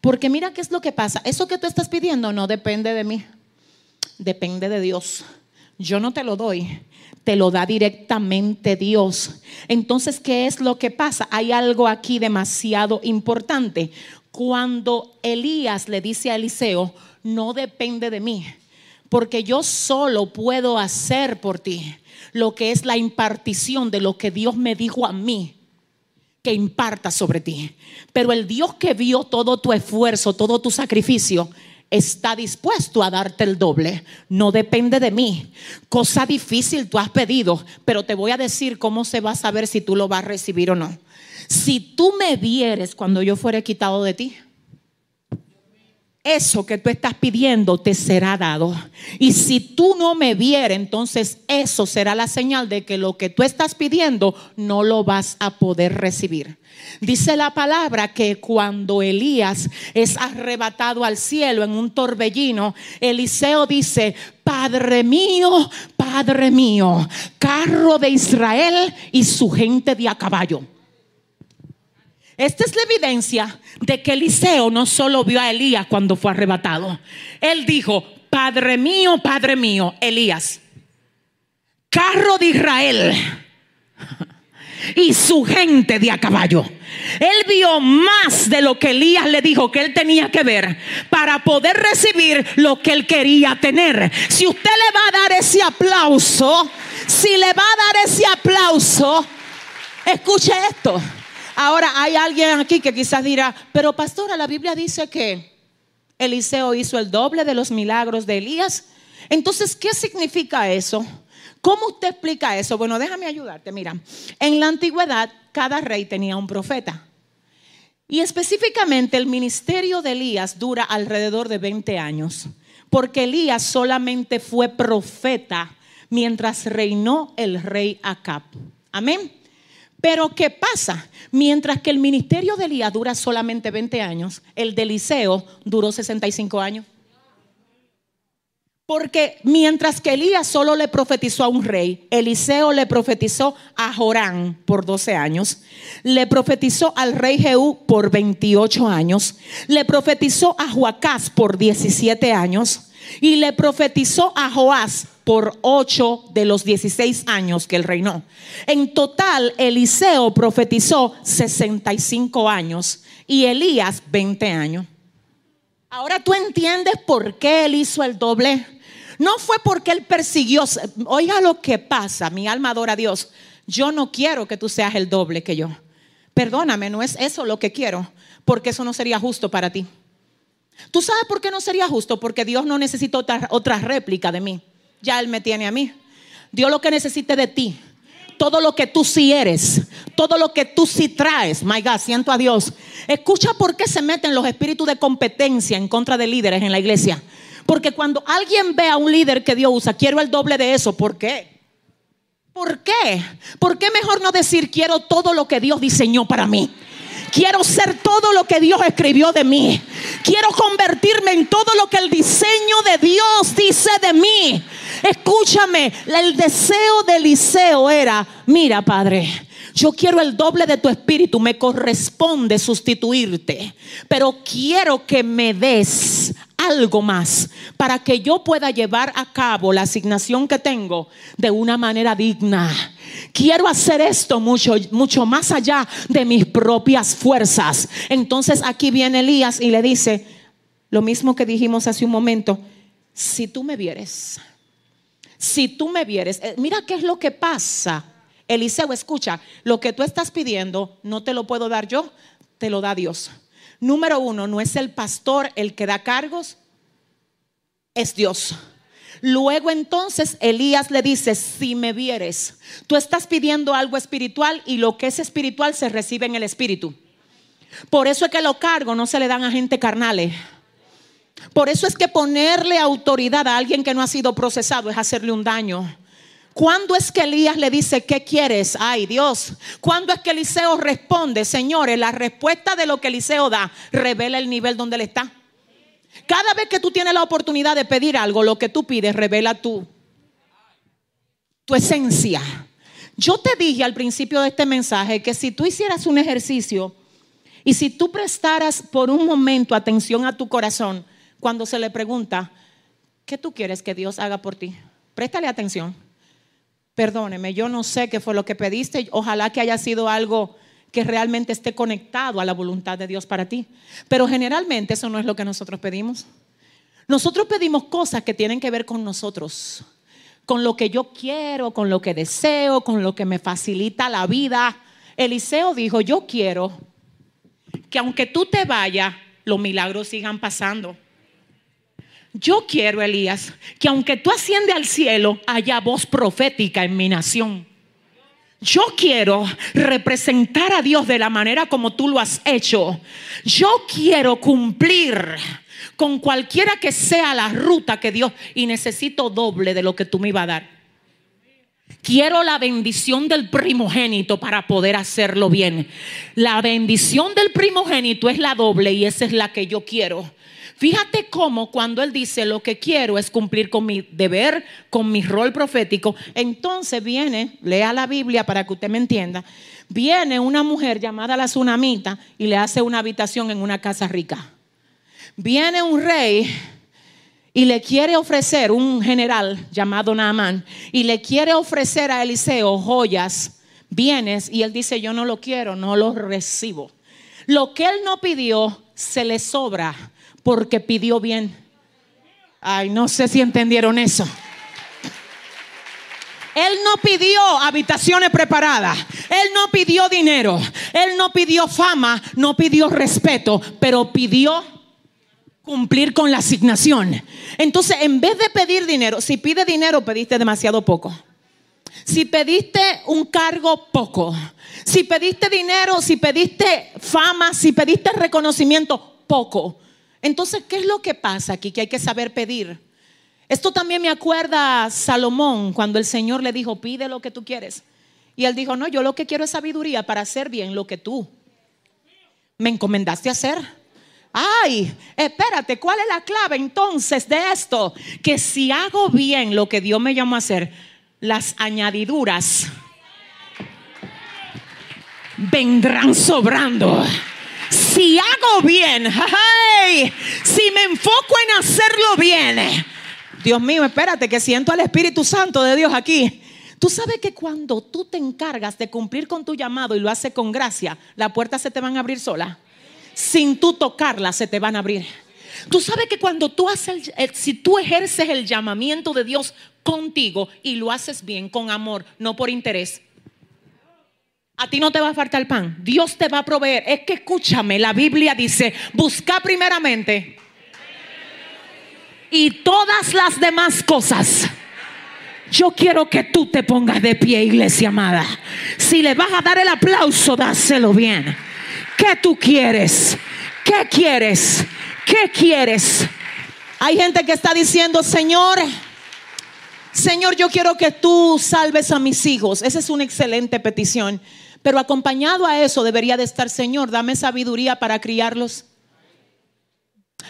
Porque mira qué es lo que pasa. Eso que tú estás pidiendo no depende de mí depende de Dios. Yo no te lo doy, te lo da directamente Dios. Entonces, ¿qué es lo que pasa? Hay algo aquí demasiado importante. Cuando Elías le dice a Eliseo, no depende de mí, porque yo solo puedo hacer por ti lo que es la impartición de lo que Dios me dijo a mí que imparta sobre ti. Pero el Dios que vio todo tu esfuerzo, todo tu sacrificio, está dispuesto a darte el doble. No depende de mí. Cosa difícil tú has pedido, pero te voy a decir cómo se va a saber si tú lo vas a recibir o no. Si tú me vieres cuando yo fuere quitado de ti, eso que tú estás pidiendo te será dado. Y si tú no me vieres, entonces eso será la señal de que lo que tú estás pidiendo no lo vas a poder recibir. Dice la palabra que cuando Elías es arrebatado al cielo en un torbellino, Eliseo dice, Padre mío, Padre mío, carro de Israel y su gente de a caballo. Esta es la evidencia de que Eliseo no solo vio a Elías cuando fue arrebatado. Él dijo, Padre mío, Padre mío, Elías, carro de Israel y su gente de a caballo. Él vio más de lo que Elías le dijo que él tenía que ver para poder recibir lo que él quería tener. Si usted le va a dar ese aplauso, si le va a dar ese aplauso, escuche esto. Ahora hay alguien aquí que quizás dirá, pero pastora, la Biblia dice que Eliseo hizo el doble de los milagros de Elías. Entonces, ¿qué significa eso? ¿Cómo usted explica eso? Bueno, déjame ayudarte. Mira, en la antigüedad cada rey tenía un profeta. Y específicamente el ministerio de Elías dura alrededor de 20 años, porque Elías solamente fue profeta mientras reinó el rey Acab. Amén. Pero ¿qué pasa? Mientras que el ministerio de Elías dura solamente 20 años, el de Eliseo duró 65 años. Porque mientras que Elías solo le profetizó a un rey, Eliseo le profetizó a Jorán por 12 años, le profetizó al rey Jehú por 28 años, le profetizó a Joacás por 17 años y le profetizó a Joás por 8 de los 16 años que él reinó. En total, Eliseo profetizó 65 años y Elías 20 años. Ahora tú entiendes por qué él hizo el doble. No fue porque él persiguió. Oiga lo que pasa, mi alma adora a Dios. Yo no quiero que tú seas el doble que yo. Perdóname, no es eso lo que quiero, porque eso no sería justo para ti. ¿Tú sabes por qué no sería justo? Porque Dios no necesita otra, otra réplica de mí. Ya Él me tiene a mí. Dios lo que necesite de ti todo lo que tú sí eres, todo lo que tú sí traes. My God, siento a Dios. Escucha por qué se meten los espíritus de competencia en contra de líderes en la iglesia. Porque cuando alguien ve a un líder que Dios usa, quiero el doble de eso. ¿Por qué? ¿Por qué? ¿Por qué mejor no decir quiero todo lo que Dios diseñó para mí? Quiero ser todo lo que Dios escribió de mí. Quiero convertirme en todo lo que el diseño de Dios dice de mí. Escúchame, el deseo de Eliseo era, mira Padre, yo quiero el doble de tu espíritu, me corresponde sustituirte, pero quiero que me des algo más para que yo pueda llevar a cabo la asignación que tengo de una manera digna. Quiero hacer esto mucho, mucho más allá de mis propias fuerzas. Entonces aquí viene Elías y le dice lo mismo que dijimos hace un momento, si tú me vieres, si tú me vieres, eh, mira qué es lo que pasa Eliseo, escucha, lo que tú estás pidiendo no te lo puedo dar yo, te lo da Dios. Número uno, no es el pastor el que da cargos, es Dios. Luego entonces Elías le dice, si me vieres, tú estás pidiendo algo espiritual y lo que es espiritual se recibe en el espíritu. Por eso es que los cargos no se le dan a gente carnales. Por eso es que ponerle autoridad a alguien que no ha sido procesado es hacerle un daño. ¿Cuándo es que Elías le dice, ¿qué quieres? Ay Dios. ¿Cuándo es que Eliseo responde? Señores, la respuesta de lo que Eliseo da revela el nivel donde él está. Cada vez que tú tienes la oportunidad de pedir algo, lo que tú pides revela tu, tu esencia. Yo te dije al principio de este mensaje que si tú hicieras un ejercicio y si tú prestaras por un momento atención a tu corazón cuando se le pregunta, ¿qué tú quieres que Dios haga por ti? Préstale atención. Perdóneme, yo no sé qué fue lo que pediste. Ojalá que haya sido algo que realmente esté conectado a la voluntad de Dios para ti. Pero generalmente eso no es lo que nosotros pedimos. Nosotros pedimos cosas que tienen que ver con nosotros, con lo que yo quiero, con lo que deseo, con lo que me facilita la vida. Eliseo dijo, yo quiero que aunque tú te vayas, los milagros sigan pasando. Yo quiero, Elías, que aunque tú asciendes al cielo, haya voz profética en mi nación. Yo quiero representar a Dios de la manera como tú lo has hecho. Yo quiero cumplir con cualquiera que sea la ruta que Dios y necesito doble de lo que tú me ibas a dar. Quiero la bendición del primogénito para poder hacerlo bien. La bendición del primogénito es la doble y esa es la que yo quiero. Fíjate cómo cuando él dice lo que quiero es cumplir con mi deber, con mi rol profético, entonces viene, lea la Biblia para que usted me entienda, viene una mujer llamada la tsunamita y le hace una habitación en una casa rica. Viene un rey y le quiere ofrecer, un general llamado Naamán, y le quiere ofrecer a Eliseo joyas vienes y él dice, yo no lo quiero, no lo recibo. Lo que él no pidió, se le sobra porque pidió bien. Ay, no sé si entendieron eso. Él no pidió habitaciones preparadas. Él no pidió dinero. Él no pidió fama. No pidió respeto. Pero pidió cumplir con la asignación. Entonces, en vez de pedir dinero, si pide dinero, pediste demasiado poco. Si pediste un cargo, poco. Si pediste dinero, si pediste fama, si pediste reconocimiento, poco. Entonces, ¿qué es lo que pasa aquí? Que hay que saber pedir. Esto también me acuerda a Salomón cuando el Señor le dijo, pide lo que tú quieres. Y él dijo, no, yo lo que quiero es sabiduría para hacer bien lo que tú me encomendaste hacer. Ay, espérate, ¿cuál es la clave entonces de esto? Que si hago bien lo que Dios me llamó a hacer, las añadiduras vendrán sobrando. Bien, si me enfoco en hacerlo bien, Dios mío, espérate que siento al Espíritu Santo de Dios aquí. Tú sabes que cuando tú te encargas de cumplir con tu llamado y lo haces con gracia, las puertas se te van a abrir sola. Sin tú tocarlas, se te van a abrir. Tú sabes que cuando tú haces, si tú ejerces el llamamiento de Dios contigo y lo haces bien, con amor, no por interés, a ti no te va a faltar pan. Dios te va a proveer. Es que escúchame, la Biblia dice, busca primeramente y todas las demás cosas. Yo quiero que tú te pongas de pie, iglesia amada. Si le vas a dar el aplauso, dáselo bien. ¿Qué tú quieres? ¿Qué quieres? ¿Qué quieres? Hay gente que está diciendo, Señor, Señor, yo quiero que tú salves a mis hijos. Esa es una excelente petición. Pero acompañado a eso debería de estar, Señor, dame sabiduría para criarlos.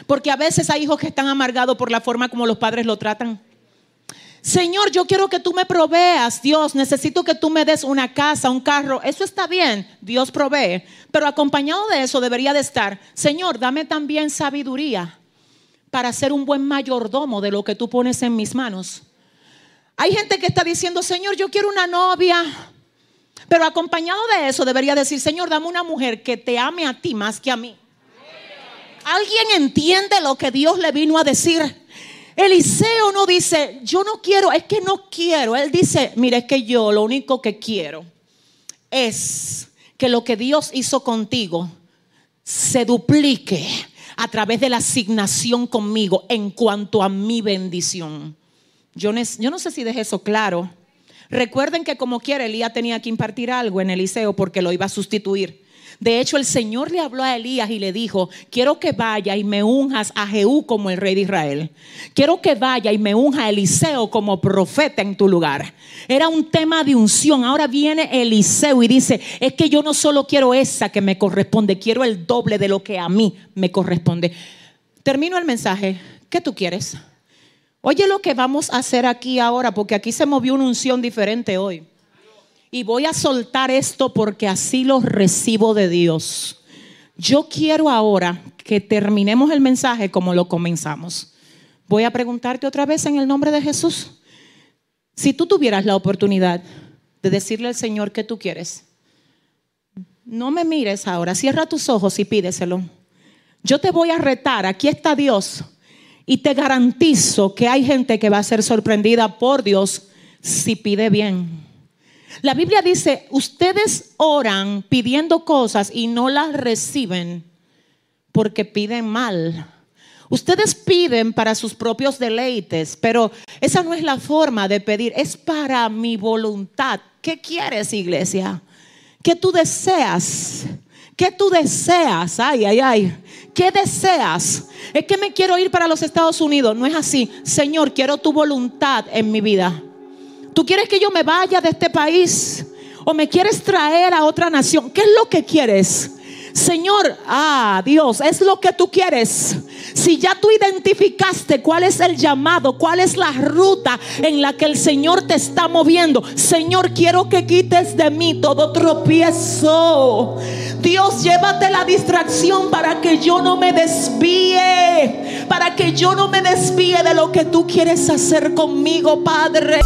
Porque a veces hay hijos que están amargados por la forma como los padres lo tratan. Señor, yo quiero que tú me proveas, Dios, necesito que tú me des una casa, un carro. Eso está bien, Dios provee. Pero acompañado de eso debería de estar, Señor, dame también sabiduría para ser un buen mayordomo de lo que tú pones en mis manos. Hay gente que está diciendo, Señor, yo quiero una novia. Pero acompañado de eso debería decir, Señor, dame una mujer que te ame a ti más que a mí. ¿Alguien entiende lo que Dios le vino a decir? Eliseo no dice, yo no quiero, es que no quiero. Él dice, mire, es que yo lo único que quiero es que lo que Dios hizo contigo se duplique a través de la asignación conmigo en cuanto a mi bendición. Yo, no sé si dejé eso claro. Recuerden que como quiera, Elías tenía que impartir algo en Eliseo porque lo iba a sustituir. De hecho, el Señor le habló a Elías y le dijo, quiero que vaya y me unjas a Jehú como el rey de Israel. Quiero que vaya y me unja a Eliseo como profeta en tu lugar. Era un tema de unción. Ahora viene Eliseo y dice, es que yo no solo quiero esa que me corresponde, quiero el doble de lo que a mí me corresponde. Termino el mensaje. ¿Qué tú quieres? Oye lo que vamos a hacer aquí ahora, porque aquí se movió una unción diferente hoy. Y voy a soltar esto porque así lo recibo de Dios. Yo quiero ahora que terminemos el mensaje como lo comenzamos. Voy a preguntarte otra vez en el nombre de Jesús. Si tú tuvieras la oportunidad de decirle al Señor que tú quieres, no me mires ahora, cierra tus ojos y pídeselo. Yo te voy a retar, aquí está Dios, y te garantizo que hay gente que va a ser sorprendida por Dios si pide bien. La Biblia dice, ustedes oran pidiendo cosas y no las reciben porque piden mal. Ustedes piden para sus propios deleites, pero esa no es la forma de pedir, es para mi voluntad. ¿Qué quieres, iglesia? ¿Qué tú deseas? ¿Qué tú deseas? Ay, ay, ay. ¿Qué deseas? Es que me quiero ir para los Estados Unidos. No es así. Señor, quiero tu voluntad en mi vida. ¿Tú quieres que yo me vaya de este país? ¿O me quieres traer a otra nación? ¿Qué es lo que quieres? Señor, ah, Dios, es lo que tú quieres. Si ya tú identificaste cuál es el llamado, cuál es la ruta en la que el Señor te está moviendo, Señor, quiero que quites de mí todo tropiezo. Dios, llévate la distracción para que yo no me desvíe, para que yo no me desvíe de lo que tú quieres hacer conmigo, Padre.